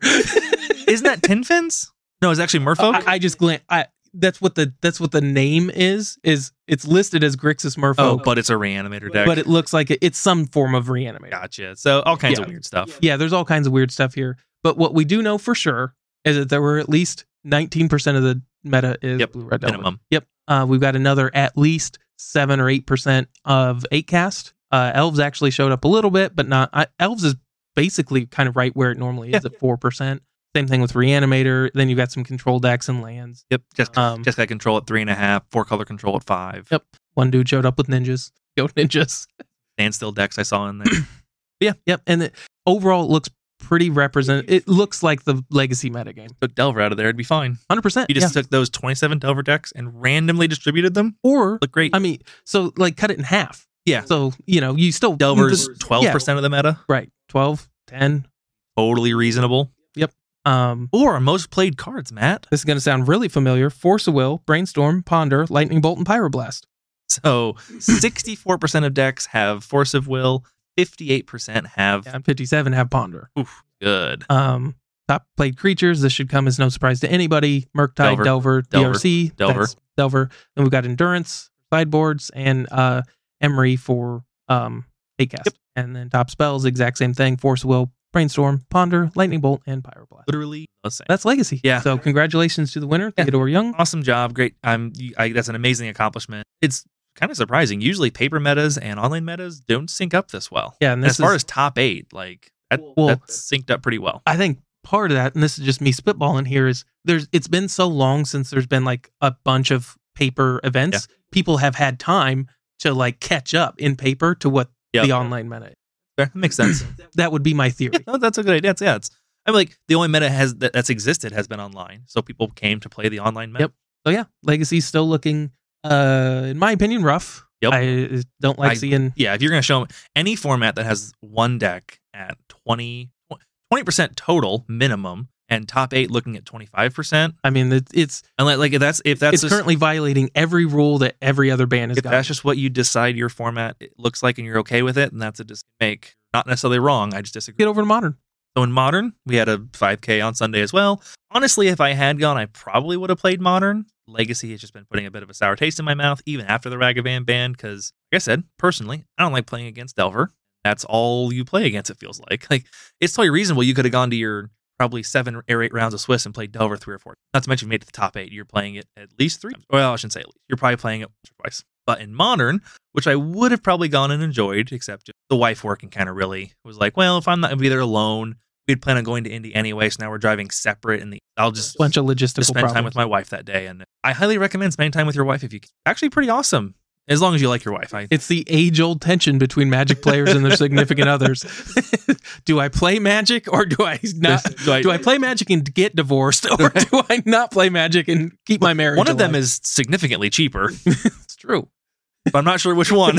Isn't that Tin Fins? No, it's actually Merfolk. I, I just glance. I that's what the that's what the name is. Is it's listed as Grixis oh, but it's a reanimator deck. but it looks like it, it's some form of Reanimator. gotcha. So all kinds of weird stuff. Yeah, there's all kinds of weird stuff here. But what we do know for sure is that there were at least 19% of the meta is Yep, blue red Delver. Minimum. Yep. Uh, we've got another at least seven or eight percent of eight cast. Uh, elves actually showed up a little bit, but not. I, elves is basically kind of right where it normally is Yeah. at four percent. Same thing with reanimator. Then you've got some control decks and lands. Yep. Just Um, just got control at three and a half, four color control at five. Yep. One dude showed up with ninjas. Go ninjas. Standstill decks I saw in there. Yeah. Yep. And it, overall, it looks pretty represent. It looks like the legacy metagame. took Delver out of there, it'd be fine. Hundred percent. You just took those 27 Delver decks and randomly distributed them. Or Look great. I mean, so like cut it in half. yeah. So you know, you still Delver's the- 12% of the meta. right 12 10 Totally reasonable. Um Or most played cards, Matt. this is going to sound really familiar force of will brainstorm ponder lightning bolt and pyroblast So 64% of decks have Force of Will, 58% have and 57 have ponder good. um top played creatures this should come as no surprise to anybody murktide Delver. delver, Delver. drc Delver. delver then we've got endurance sideboards and uh Emry for um cast Yep. and then top spells exact same thing force of will brainstorm ponder lightning bolt and pyroblast Literally the same. that's legacy Yeah. so congratulations to the winner Yeah. theodore young awesome job. Great. I'm. I, that's an amazing accomplishment. It's kind of surprising. Usually, paper metas and online metas don't sync up this well. yeah and as far is- as top eight, like that, Well- that's synced up pretty well. I think part of that, and this is just me spitballing here, is there's it's been so long since there's been like a bunch of paper events. People have had time to like catch up in paper to what Yep. the online meta. That makes sense. That would be my theory. no, that's a good idea. That's, yeah, it's. I'm like the only meta has that, that's existed has been online, so people came to play the online meta. Yep. So yeah, Legacy's still looking, uh, in my opinion, rough. Yep. I don't like I- seeing. Yeah, if you're going to show 'em any format that has one deck at 20 percent total minimum, and top eight looking at twenty five percent, I mean, it's and like, if that's if that's it's just, currently violating every rule that every other band has if got. that's just what you decide your format looks like and you're okay with it, and that's a decision make. Not necessarily wrong. I just disagree. Get over to modern. So in modern, we had a 5K on Sunday as well. Honestly, if I had gone, I probably would have played modern. Legacy has just been putting a bit of a sour taste in my mouth, even after the Ragavan ban, because like I said, personally, I don't like playing against Delver. That's all you play against, it feels like. Like it's totally reasonable. You could have gone to your probably seven or eight rounds of Swiss and played Delver three or four. Not to mention you made it to the top eight. You're playing it at least three times. Well, I shouldn't say at least. You're probably playing it once or twice. But in modern, which I would have probably gone and enjoyed, except the wife working kind of really was like, well, if I'm not gonna be there alone, we'd plan on going to Indy anyway, so now we're driving separate. And the I'll just bunch of logistical just spend problems. time with my wife that day. And I highly recommend spending time with your wife if you can. Actually, pretty awesome as long as you like your wife. I, It's the age old tension between Magic players and their significant others. do I play Magic or do I not? do I- Do I play Magic and get divorced, or do I not play Magic and keep my marriage? one of them is significantly cheaper, it's true. but I'm not sure which one.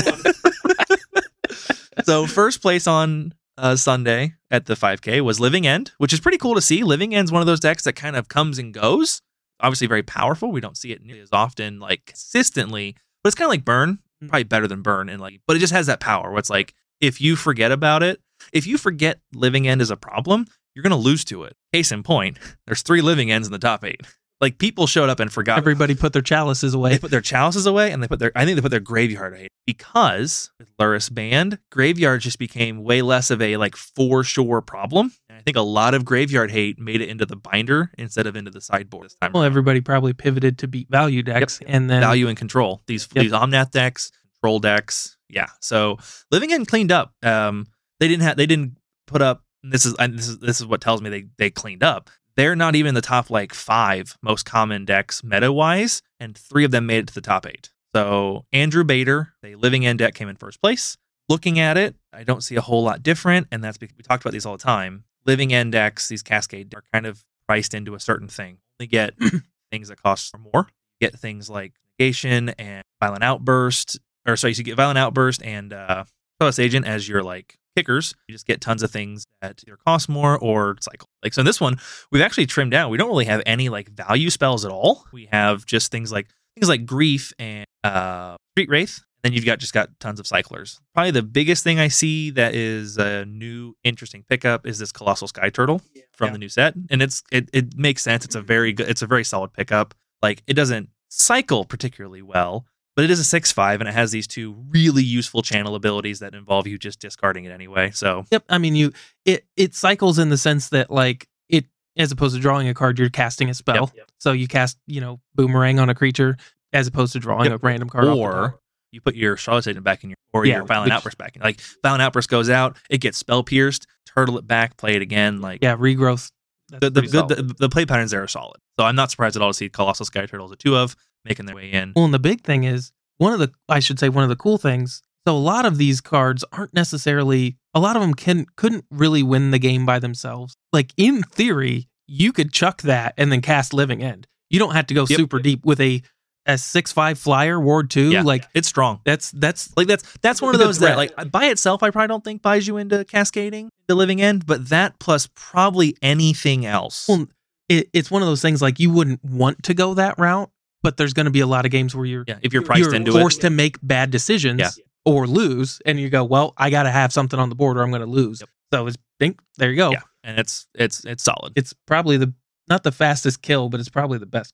so first place on uh, Sunday at the 5K was Living End, which is pretty cool to see. Living End's one of those decks that kind of comes and goes. Obviously, very powerful. We don't see it nearly as often, like consistently, but it's kind of like Burn, mm. probably better than Burn, and like, but it just has that power where it's like if you forget about it, if you forget Living End is a problem, you're gonna lose to it. Case in point, there's three Living Ends in the top eight. Like people showed up and forgot Everybody put their chalices away. they put their chalices away and they put their I think they put their graveyard away because with Lurrus banned, graveyard just became way less of a like for sure problem. And I think a lot of graveyard hate made it into the binder instead of into the sideboard this time. Well, around. everybody probably pivoted to beat value decks, and then value and control. These Yep. these Omnath decks, control decks. Yeah. So Living End cleaned up. Um they didn't have they didn't put up this is and this is this is what tells me they they cleaned up. They're not even the top like five most common decks meta wise, and three of them made it to the top eight. So Andrew Bader, a Living End deck, came in first place. Looking at it, I don't see a whole lot different, and that's because we talked about these all the time. Living End decks, these Cascade are kind of priced into a certain thing. Only get things that cost more. Get things like negation and violent outburst, or sorry, you get violent outburst and uh, Plus Agent as your like kickers. You just get tons of things that either cost more or cycle. Like so in this one, we've actually trimmed down. We don't really have any like value spells at all. We have just things like things like grief and uh, street wraith. And then you've got just got tons of cyclers. Probably the biggest thing I see that is a new interesting pickup is this colossal sky turtle from Yeah. the new set, and it's it it makes sense. It's a mm-hmm. very good. It's a very solid pickup. Like it doesn't cycle particularly well, but it is a six five, and it has these two really useful channel abilities that involve you just discarding it anyway. So Yep. I mean, you it it cycles in the sense that like it as opposed to drawing a card, you're casting a spell. Yep. So you cast you know boomerang on a creature as opposed to drawing Yep. a random card. off the or. You put your Shardless Agent back in your or Yeah, your Violent which- Outburst back in. Like Violent Outburst goes out, it gets spell pierced, turtle it back, play it again. Like yeah, regrowth. The the, good, the the play patterns there are solid. So I'm not surprised at all to see Colossal Sky Turtles a two of making their way in. Well, and the big thing is one of the I should say one of the cool things. So a lot of these cards aren't necessarily a lot of them can couldn't really win the game by themselves. Like in theory, you could chuck that and then cast Living End. You don't have to go Yep. super deep with a a six five flyer ward two. Yeah. Like It's strong. that's that's Like that's that's one of It's a good those that like by itself I probably don't think buys you into cascading the living end, but that plus probably anything else. well, it, it's one of those things like you wouldn't want to go that route, but there's going to be a lot of games where you're yeah, if you're priced you're into forced it, to make bad decisions Yeah. or lose, and you go, well, I got to have something on the board or I'm going to lose. Yep. So it's think there you go. yeah, and it's it's it's solid. It's probably the not the fastest kill, but it's probably the best.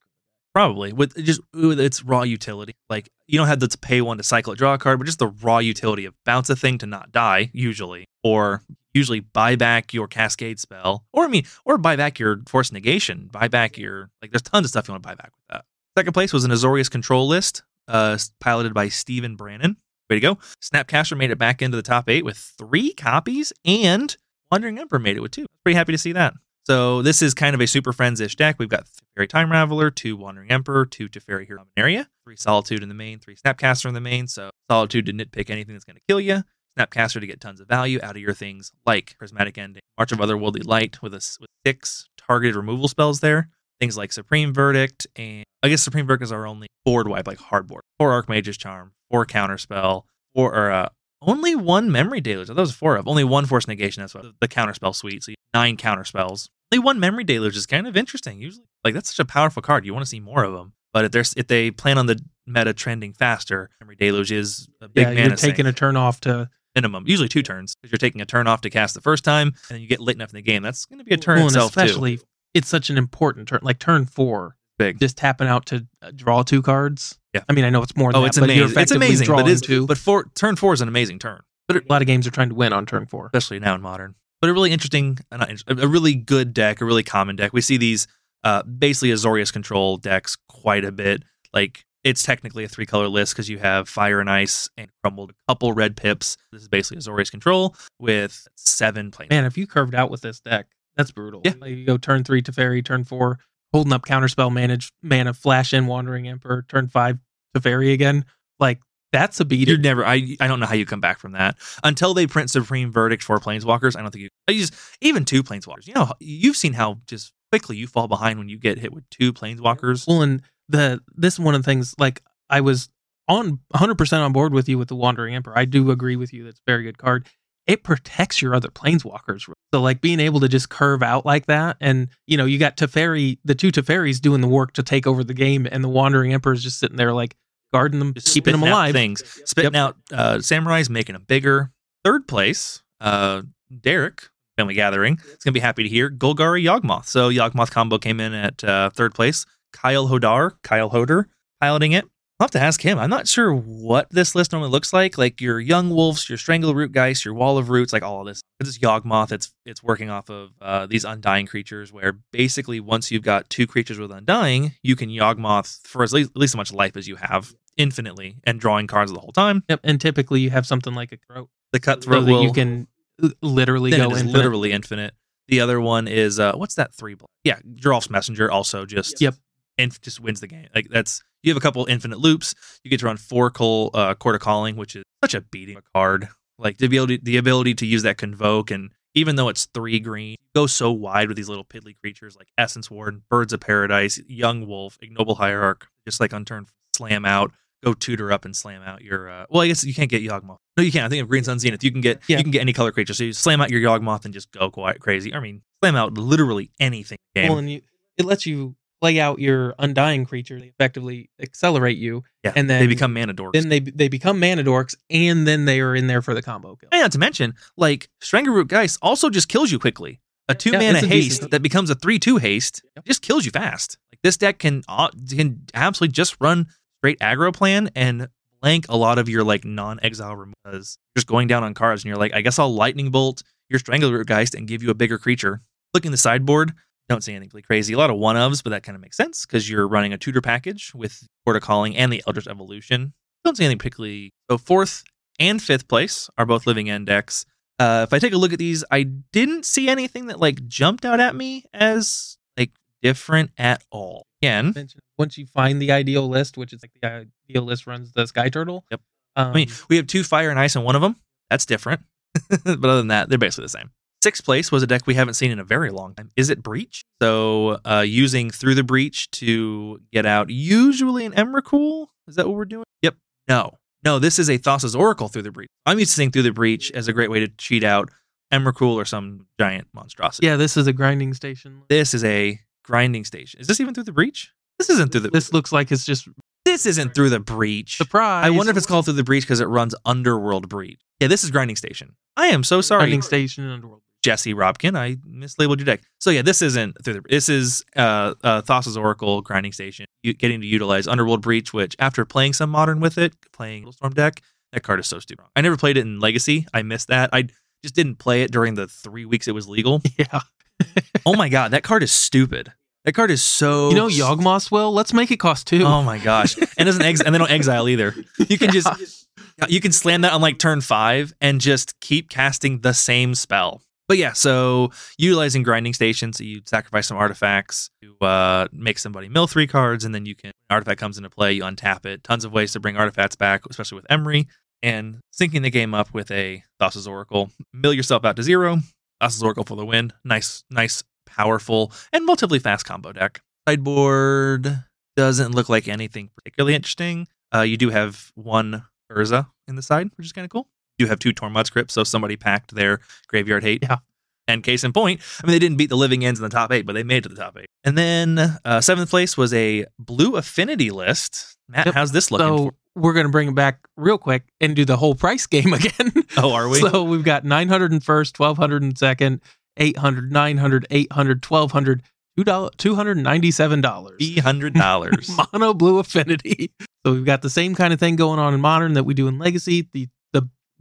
Probably with just with its raw utility. Like you don't have to pay one to cycle a draw card, but just the raw utility of bounce a thing to not die, usually, or usually buy back your cascade spell, or I mean, or buy back your force negation, buy back your like. There's tons of stuff you want to buy back with that. Second place was an Azorius control list, uh, piloted by Stephen Brannon. Way to go! Snapcaster made it back into the top eight with three copies, and Wandering Emperor made it with two. Pretty happy to see that. So this is kind of a Super Friends-ish deck. We've got Teferi Time Raveler, two Wandering Emperor, two Teferi Hero area, three Solitude in the main, three Snapcaster in the main. So Solitude to nitpick anything that's going to kill you. Snapcaster to get tons of value out of your things like Prismatic Ending, March of Otherworldly Light with a with six targeted removal spells there. Things like Supreme Verdict and I guess Supreme Verdict is our only board wipe, like hard board. Four Archmage's Charm, four Counterspell, four or uh, only one Memory Deluge. I thought was four of. Only one Force Negation. That's what the Counterspell suite. So nine Counterspells. Only one Memory Deluge is kind of interesting. Usually, like that's such a powerful card. You want to see more of them. But if there's if they plan on the meta trending faster, Memory Deluge is a big yeah, you're taking sink a turn off to minimum, usually two turns, because you're taking a turn off to cast the first time, and then you get late enough in the game. That's going to be a turn well, itself especially too. it's such an important turn, like turn four. Big. Just tapping out to uh, draw two cards. Yeah. I mean, I know it's more. Than Oh, that, it's amazing. It's amazing, but it's two. but for turn four is an amazing turn, But a lot of games are trying to win on turn four. especially now in modern. But a really interesting, uh, a really good deck, a really common deck. We see these uh, basically Azorius control decks quite a bit. Like it's technically a three color list because you have fire and ice and crumbled a couple red pips. This is basically Azorius control with seven planes. Man, if you curved out with this deck, That's brutal. Yeah. Like you go turn three Teferi, turn four, holding up counterspell, manage mana, flash in Wandering Emperor, turn five Teferi again. Like that's a beat. You're never. I I don't know how you come back from that until they print Supreme Verdict for Planeswalkers. I don't think you. I just even two Planeswalkers. You know, you've seen how just quickly you fall behind when you get hit with two Planeswalkers. Well, and the this is one of the things. Like I was on 100 percent on board with you with the Wandering Emperor. I do agree with you. That's a very good card. It protects your other planeswalkers. So like being able to just curve out like that, and you know you got Teferi, the two Teferis doing the work to take over the game, and the Wandering Emperor is just sitting there like guarding them, Just keeping them alive. Things spitting out uh, samurais, making them bigger. Third place, uh, Derek. Family Gathering. It's gonna be happy to hear Golgari Yawgmoth. So Yawgmoth combo came in at uh, third place. Kyle Hodar, Kyle Hoder, piloting it. I'll have to ask him. I'm not sure what this list normally looks like. Like your Young Wolves, your Strangleroot Geist, your Wall of Roots, like all of this. This is Yawgmoth. It's it's working off of uh, these Undying creatures, where basically once you've got two creatures with Undying, you can Yawgmoth for as least, at least as much life as you have infinitely and drawing cards the whole time. Yep, and typically you have something like a throat, The so Cutthroat that will you can literally go infinite. literally infinite. The other one is uh what's that three? block? Yeah, Geralf's Messenger also just Yep. And just wins the game. Like that's you have a couple infinite loops. You get to run four col uh Court of Calling, which is such a beating card. Like the ability the ability to use that convoke and even though it's three green, go so wide with these little piddly creatures like Essence Warden, Birds of Paradise, Young Wolf, Ignoble Hierarch, just like unturned slam out, go tutor up and slam out your uh well I guess you can't get Yawgmoth. No, you can't. I think of Green Sun Zenith. You can get Yeah. you can get any color creature. So you slam out your Yawgmoth and just go quite crazy. I mean, slam out literally anything. in the Well, and you, it lets you play out your undying creature, they effectively accelerate you, yeah, and then they become mana dorks. then they they become mana dorks, and then they are in there for the combo kill. and not to mention, like Strangleroot Geist also just kills you quickly. A two Yeah, mana a haste that becomes a three two haste Yep. just kills you fast. Like this deck can uh, can absolutely just run straight aggro plan and blank a lot of your like non exile removes. Just going down on cards and you're like, I guess I'll lightning bolt your Strangleroot Geist and give you a bigger creature. Looking the sideboard, don't see anything really crazy. A lot of one ofs, but that kind of makes sense because you're running a tutor package with Court of Calling and the Eldritch Evolution. Don't see anything particularly. So fourth and fifth place are both living end decks. Uh, if I take a look at these, I didn't see anything that like jumped out at me as like different at all. Again, Once you find the ideal list, which is like the ideal list runs the Sky Turtle. Yep. Um, I mean, we have two fire and ice in one of them. That's different. but other than that, they're basically the same. Sixth place was a deck we haven't seen in a very long time. Is it Breach? So uh, using through the breach to get out usually an Emrakul. Is that what we're doing? Yep. No. No, this is a Thassa's Oracle through the breach. I'm used to seeing through the breach as a great way to cheat out Emrakul or some giant monstrosity. yeah, this is a grinding station. This is a grinding station. Is this even through the breach? This isn't through the This looks like it's just this isn't through the breach. surprise. I wonder if it's called through the breach because it runs Underworld Breach. Yeah, this is Grinding Station. I am so sorry, grinding station and underworld. Jesse Robkin. I mislabeled your deck. So yeah, this isn't through the. This is uh, uh Thassa's Oracle Grinding Station. You, getting to utilize Underworld Breach, which after playing some Modern with it, playing Storm deck, that card is so stupid. I never played it in Legacy. I missed that. I just didn't play it during the three weeks it was legal. Yeah. oh my god, that card is stupid. That card is so. You know Yawgmoth will. Let's make it cost two. Oh my gosh! And doesn't ex- and they don't exile either. You can just you can slam that on like turn five and just keep casting the same spell. But yeah, so utilizing grinding stations, so you sacrifice some artifacts to uh, make somebody mill three cards, and then you can artifact comes into play, you untap it. Tons of ways to bring artifacts back, especially with Emry, and syncing the game up with a Thassa's Oracle. Mill yourself out to zero. Thassa's Oracle for the win. Nice, nice, powerful, and relatively fast combo deck. Sideboard doesn't look like anything particularly interesting. Uh, you do have one Urza in the side, which is kind of cool. You do have two Tormod's Crypts, so somebody packed their graveyard hate. Yeah. And case in point, I mean, they didn't beat the living ends in the top eight, but they made it to the top eight. And then uh, seventh place was a blue affinity list. Matt, Yep. how's this looking? so for- we're gonna bring it back real quick and do the whole price game again. oh, are we? So we've got 900 and first, 1200 800, 900, 800, 1200, $297. Three hundred dollars. Mono blue affinity. So we've got the same kind of thing going on in modern that we do in legacy. The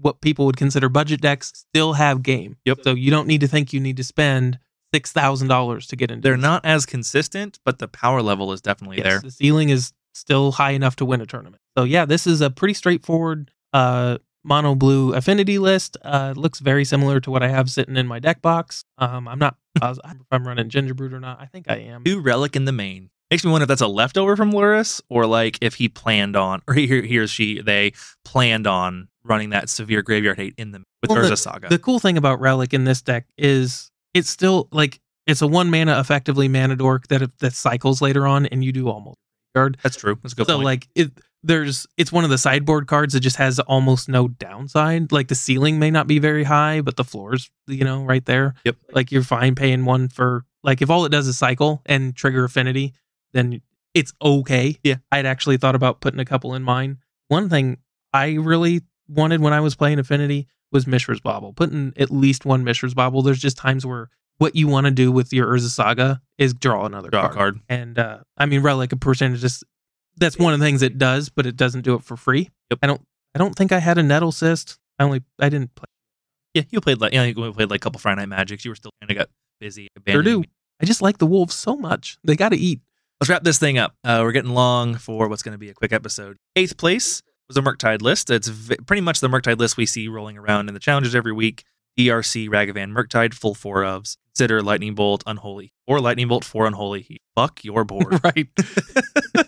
what people would consider budget decks still have game. Yep. So you don't need to think you need to spend six thousand dollars to get into. They're not as consistent, but the power level is definitely Yes, there. The ceiling is still high enough to win a tournament. So yeah, this is a pretty straightforward uh mono blue affinity list. Uh, looks very similar to what I have sitting in my deck box. Um, I'm not if I'm running Gingerbread or not. I think I am. Two relic in the main. Makes me wonder if that's a leftover from Lurrus or like if he planned on, or he, he or she, they planned on running that severe graveyard hate in the with Well, Urza Saga. The cool thing about Relic in this deck is it's still like it's a one mana effectively mana dork that that cycles later on, and you do almost guard. that's true. That's a good so point. like it there's it's one of the sideboard cards that just has almost no downside like the ceiling may not be very high but the floor's you know right there Yep. like you're fine paying one for like if all it does is cycle and trigger affinity then it's okay Yeah. i'd actually thought about putting a couple in mine one thing i really wanted when i was playing affinity was mishra's bobble putting at least one mishra's bobble there's just times where what you want to do with your urza saga is draw another Draw card card. and uh, I mean, Relic of Progenitus is that's one of the things it does, but it doesn't do it for free. Yep. I don't. I don't think I had a Nettlecyst. I only. I didn't play. Yeah, you played like yeah, you played like a couple Friday Night Magics. You were still kind of got busy. Sure do. I just like the wolves so much. They got to eat. Let's wrap this thing up. Uh, we're getting long for what's going to be a quick episode. Eighth place was a Murktide list. It's v- pretty much the Murktide list we see rolling around in the challenges every week. ERC, Ragavan, Murktide, full four ofs. Consider Lightning Bolt, Unholy. Or Lightning Bolt, four Unholy. Fuck your board. right.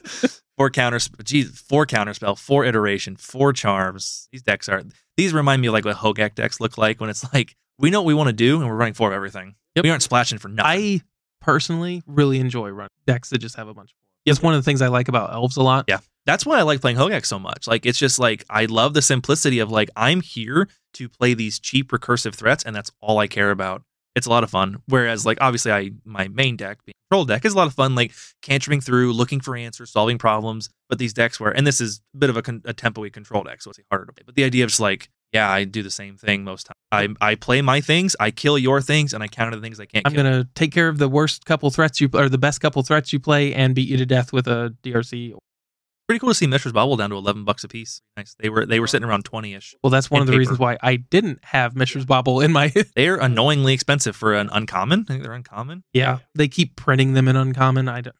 four counter, geez, four counterspell, four iteration, four charms. These decks are, these remind me of like what Hogak decks look like when it's like, we know what we want to do and we're running four of everything. Yep. We aren't splashing for nothing. I personally really enjoy running decks that just have a bunch of. It's one of the things I like about elves a lot. Yeah. That's why I like playing Hogak so much. Like it's just like I love the simplicity of like I'm here to play these cheap recursive threats and that's all I care about. It's a lot of fun. Whereas like obviously I my main deck, being control deck, is a lot of fun, like cantering through, looking for answers, solving problems. But these decks where and this is a bit of a, con- a tempo control deck, so it's harder to play. But the idea of just like, yeah, I do the same thing most times. I I play my things, I kill your things, and I counter the things I can't I'm kill. gonna take care of the worst couple threats you or the best couple threats you play and beat you to death with a DRC. Pretty cool to see Mishra's Bobble down to eleven bucks a piece. Nice. They were they were sitting around twenty ish. Well, that's one of the paper. reasons why I didn't have Mishra's Bobble in my They're annoyingly expensive for an uncommon. I think they're uncommon. Yeah, they keep printing them in uncommon. I don't.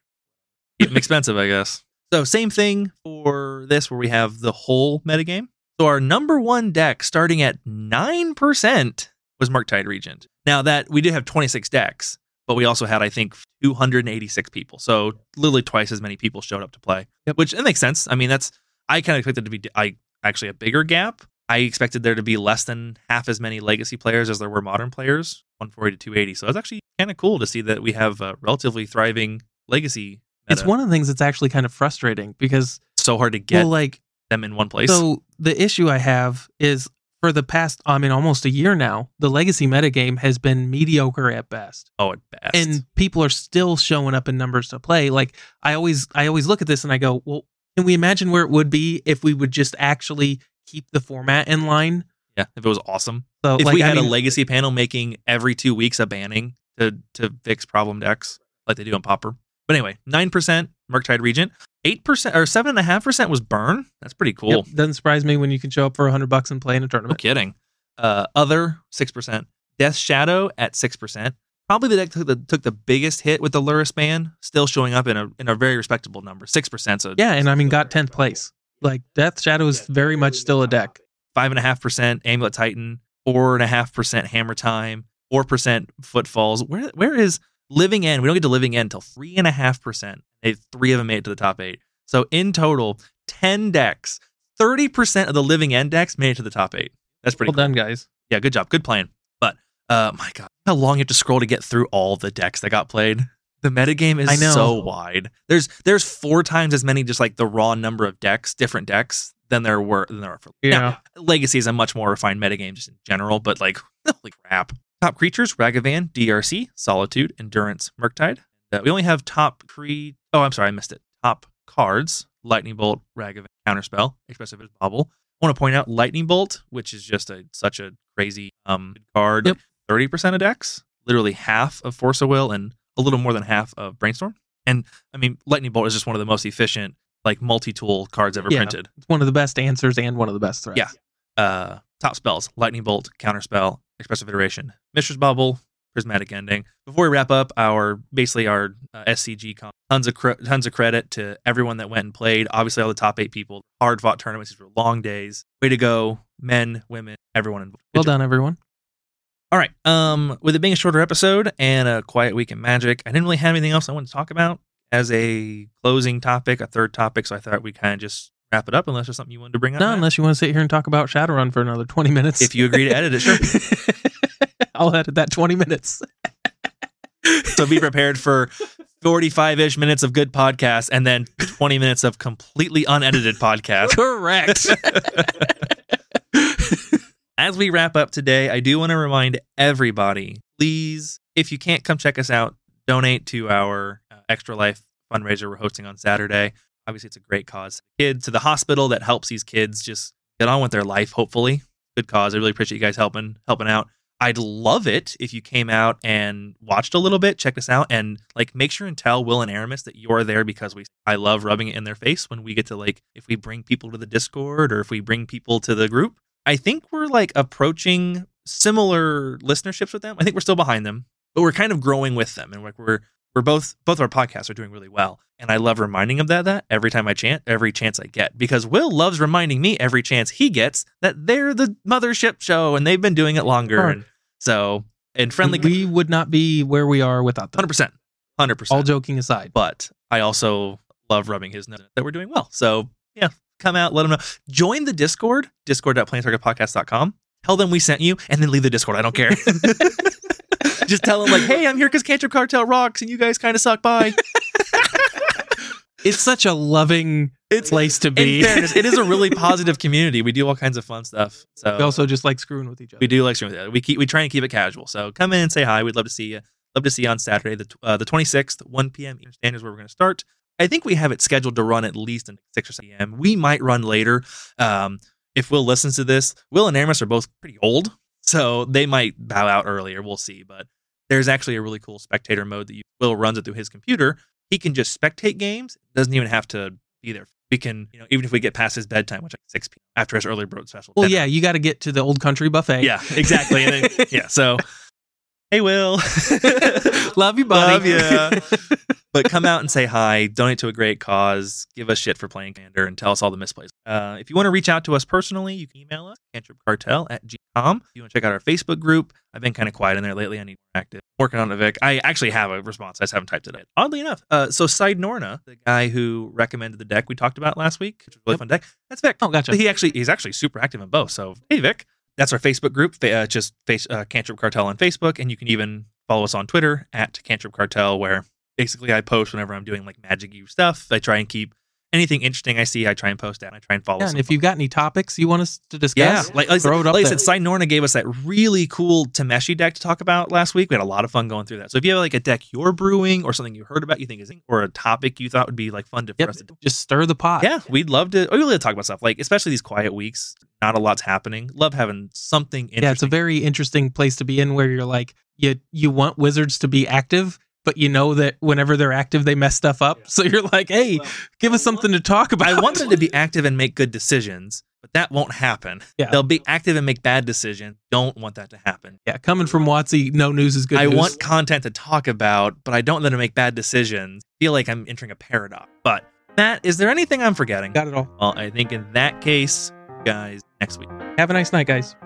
Keep them expensive, I guess. So same thing for this, where we have the whole metagame. So our number one deck, starting at nine percent, was Murktide Regent. Now that we did have twenty six decks, but we also had, I think, two hundred and eighty six people. So literally twice as many people showed up to play. Yep. Which it makes sense. I mean, that's I kind of expected to be I actually a bigger gap. I expected there to be less than half as many legacy players as there were modern players, 140 to 280. So it's actually kind of cool to see that we have a relatively thriving legacy. It's one of the things that's actually kind of frustrating because, so hard to get well, like, them in one place. so the issue I have is for the past, I mean, almost a year now, the legacy metagame has been mediocre at best. oh, at best. and people are still showing up in numbers to play like i always i always look at this and i go well can we imagine where it would be if we would just actually keep the format in line yeah, if it was awesome. so If like, we I had mean, a legacy panel making every two weeks a banning to to fix problem decks like they do on Pauper. But anyway, nine percent Murktide Regent, eight percent or seven and a half percent was Burn. That's pretty cool. yep, doesn't surprise me when you can show up for 100 bucks and play in a tournament. No kidding. Uh, other six percent. Death Shadow at six percent. Probably the deck took the, took the biggest hit with the Lurrus ban, still showing up in a in a very respectable number, six percent. So yeah and i mean got 10th place like death shadow is very much still a deck five and a half percent Amulet Titan, four and a half percent Hammer Time, four percent Footfalls. Where where is Living End? We don't get to Living End until three and a half percent. Three of them made it to the top eight. So in total, ten decks, thirty percent of the Living End decks made it to the top eight. That's pretty well cool. done guys Yeah, good job, good plan. But uh, my God, how long you have to scroll to get through all the decks that got played. The metagame is I know. so wide. There's there's four times as many just like the raw number of decks, different decks, than there were than there are for yeah Now, Legacy is a much more refined metagame just in general, but like, holy crap. Top creatures Ragavan, DRC, Solitude, Endurance, Murktide. Uh, we only have top three oh I'm sorry, I missed it. Top cards Lightning Bolt, Ragavan, Counterspell, Expressive as Bobble. I want to point out Lightning Bolt, which is just a such a crazy um card. Yep. 30% of decks, literally half of Force of Will, and a little more than half of Brainstorm. And I mean, Lightning Bolt is just one of the most efficient, like multi-tool cards ever Yeah. printed. it's one of the best answers and one of the best threats Yeah. uh, top spells lightning bolt counterspell expressive iteration Mishra's Bobble prismatic ending before we wrap up our basically our uh, scg con tons of cre- tons of credit to everyone that went and played obviously all the top eight people hard fought tournaments these were long days way to go men, women, everyone involved. Good Well job. done, everyone. All right. Um, with it being a shorter episode and a quiet week in Magic, I didn't really have anything else I wanted to talk about as a closing topic, a third topic. So I thought we kind of just wrap it up, unless there's something you wanted to bring up. No, unless you want to sit here and talk about Shadowrun for another 20 minutes. if you agree to edit it, sure. I'll edit that 20 minutes. so be prepared for 45 ish minutes of good podcast and then 20 minutes of completely unedited podcast. Correct. As we wrap up today, I do want to remind everybody please, if you can't come check us out, donate to our uh, Extra Life fundraiser we're hosting on Saturday. Obviously, it's a great cause. Kids to the hospital that helps these kids just get on with their life, hopefully. Good cause. I really appreciate you guys helping helping out. I'd love it if you came out and watched a little bit, check us out, and like make sure and tell Will and Aramis that you're there because we I love rubbing it in their face when we get to like if we bring people to the Discord or if we bring people to the group. I think we're like approaching similar listenerships with them. I think we're still behind them, but we're kind of growing with them, and like we're we're both both our podcasts are doing really well. And I love reminding him that that every time I chant, every chance I get, because Will loves reminding me every chance he gets that they're the mothership show and they've been doing it longer. And so, and friendly, we would not be where we are without them. hundred percent, hundred percent. All joking aside. But I also love rubbing his nose that we're doing well. So yeah, come out, let them know. Join the Discord, discord.planestalkerspodcast.com. Tell them we sent you, and then leave the Discord. I don't care. Just tell them like, hey, I'm here because Cantrip Cartel rocks, and you guys kind of suck. Bye. It's such a loving It's place to be. In fairness, it is a really positive community. We do all kinds of fun stuff. So we also just like screwing with each other. we do like screwing with each other. We keep we try and keep it casual. So come in and say hi. We'd love to see you. Love to see you on Saturday, the uh, the 26th, 1 p.m. Eastern Standard is where we're going to start. I think we have it scheduled to run at least in 6 or 7 p.m. We might run later. Um, if Will listens to this, Will and Aramis are both pretty old, so they might bow out earlier. We'll see. But there's actually a really cool spectator mode that you, Will runs it through his computer. He can just spectate games. Doesn't even have to be there. We can, you know, even if we get past his bedtime, which is 6 p.m. after his early bird special. well, then- yeah, you got to get to the old country buffet. yeah, exactly. And then, yeah, so hey, Will, Love you, buddy. Love ya. but come out and say hi, donate to a great cause, give us shit for playing Commander, and tell us all the misplays. Uh, if you want to reach out to us personally, you can email us, cantripcartel at gcom. If you want to check out our Facebook group, I've been kind of quiet in there lately. I need to more active. Working on it, Vic. I actually have a response. I just haven't typed it out. Oddly enough. Uh, so Side Norna, the guy who recommended the deck we talked about last week, which was a really Yep. fun deck, that's Vic. Oh, gotcha. He actually he's actually super active in both. So hey, Vic, that's our Facebook group. Uh, just face uh, Cantrip Cartel on Facebook, and you can even follow us on Twitter at Cantrip Cartel, where basically I post whenever I'm doing like Magic stuff. I try and keep anything interesting I see. I try and post that. I try and follow. Yeah, and if you've got any topics you want us to yeah, discuss, like, like, throw it up like I said, Sai Norna gave us that really cool Tameshi deck to talk about last week. We had a lot of fun going through that. So if you have like a deck you're brewing or something you heard about you think is or a topic you thought would be like fun to for us to just stir the pot. yeah, we'd love to. We really talk about stuff like, especially these quiet weeks. Not a lot's happening. Love having something interesting. yeah, it's a very interesting place to be in where you're like you you want wizards to be active, but you know that whenever they're active, they mess stuff up. So you're like, hey, give us something to talk about. I want them to be active and make good decisions, but that won't happen. Yeah. They'll be active and make bad decisions. Don't want that to happen. yeah, coming from Watsy, no news is good. I news. want content to talk about, but I don't want them to make bad decisions. I feel like I'm entering a paradox. But Matt, is there anything I'm forgetting? got it all. Well, I think in that case, guys, next week. Have a nice night, guys.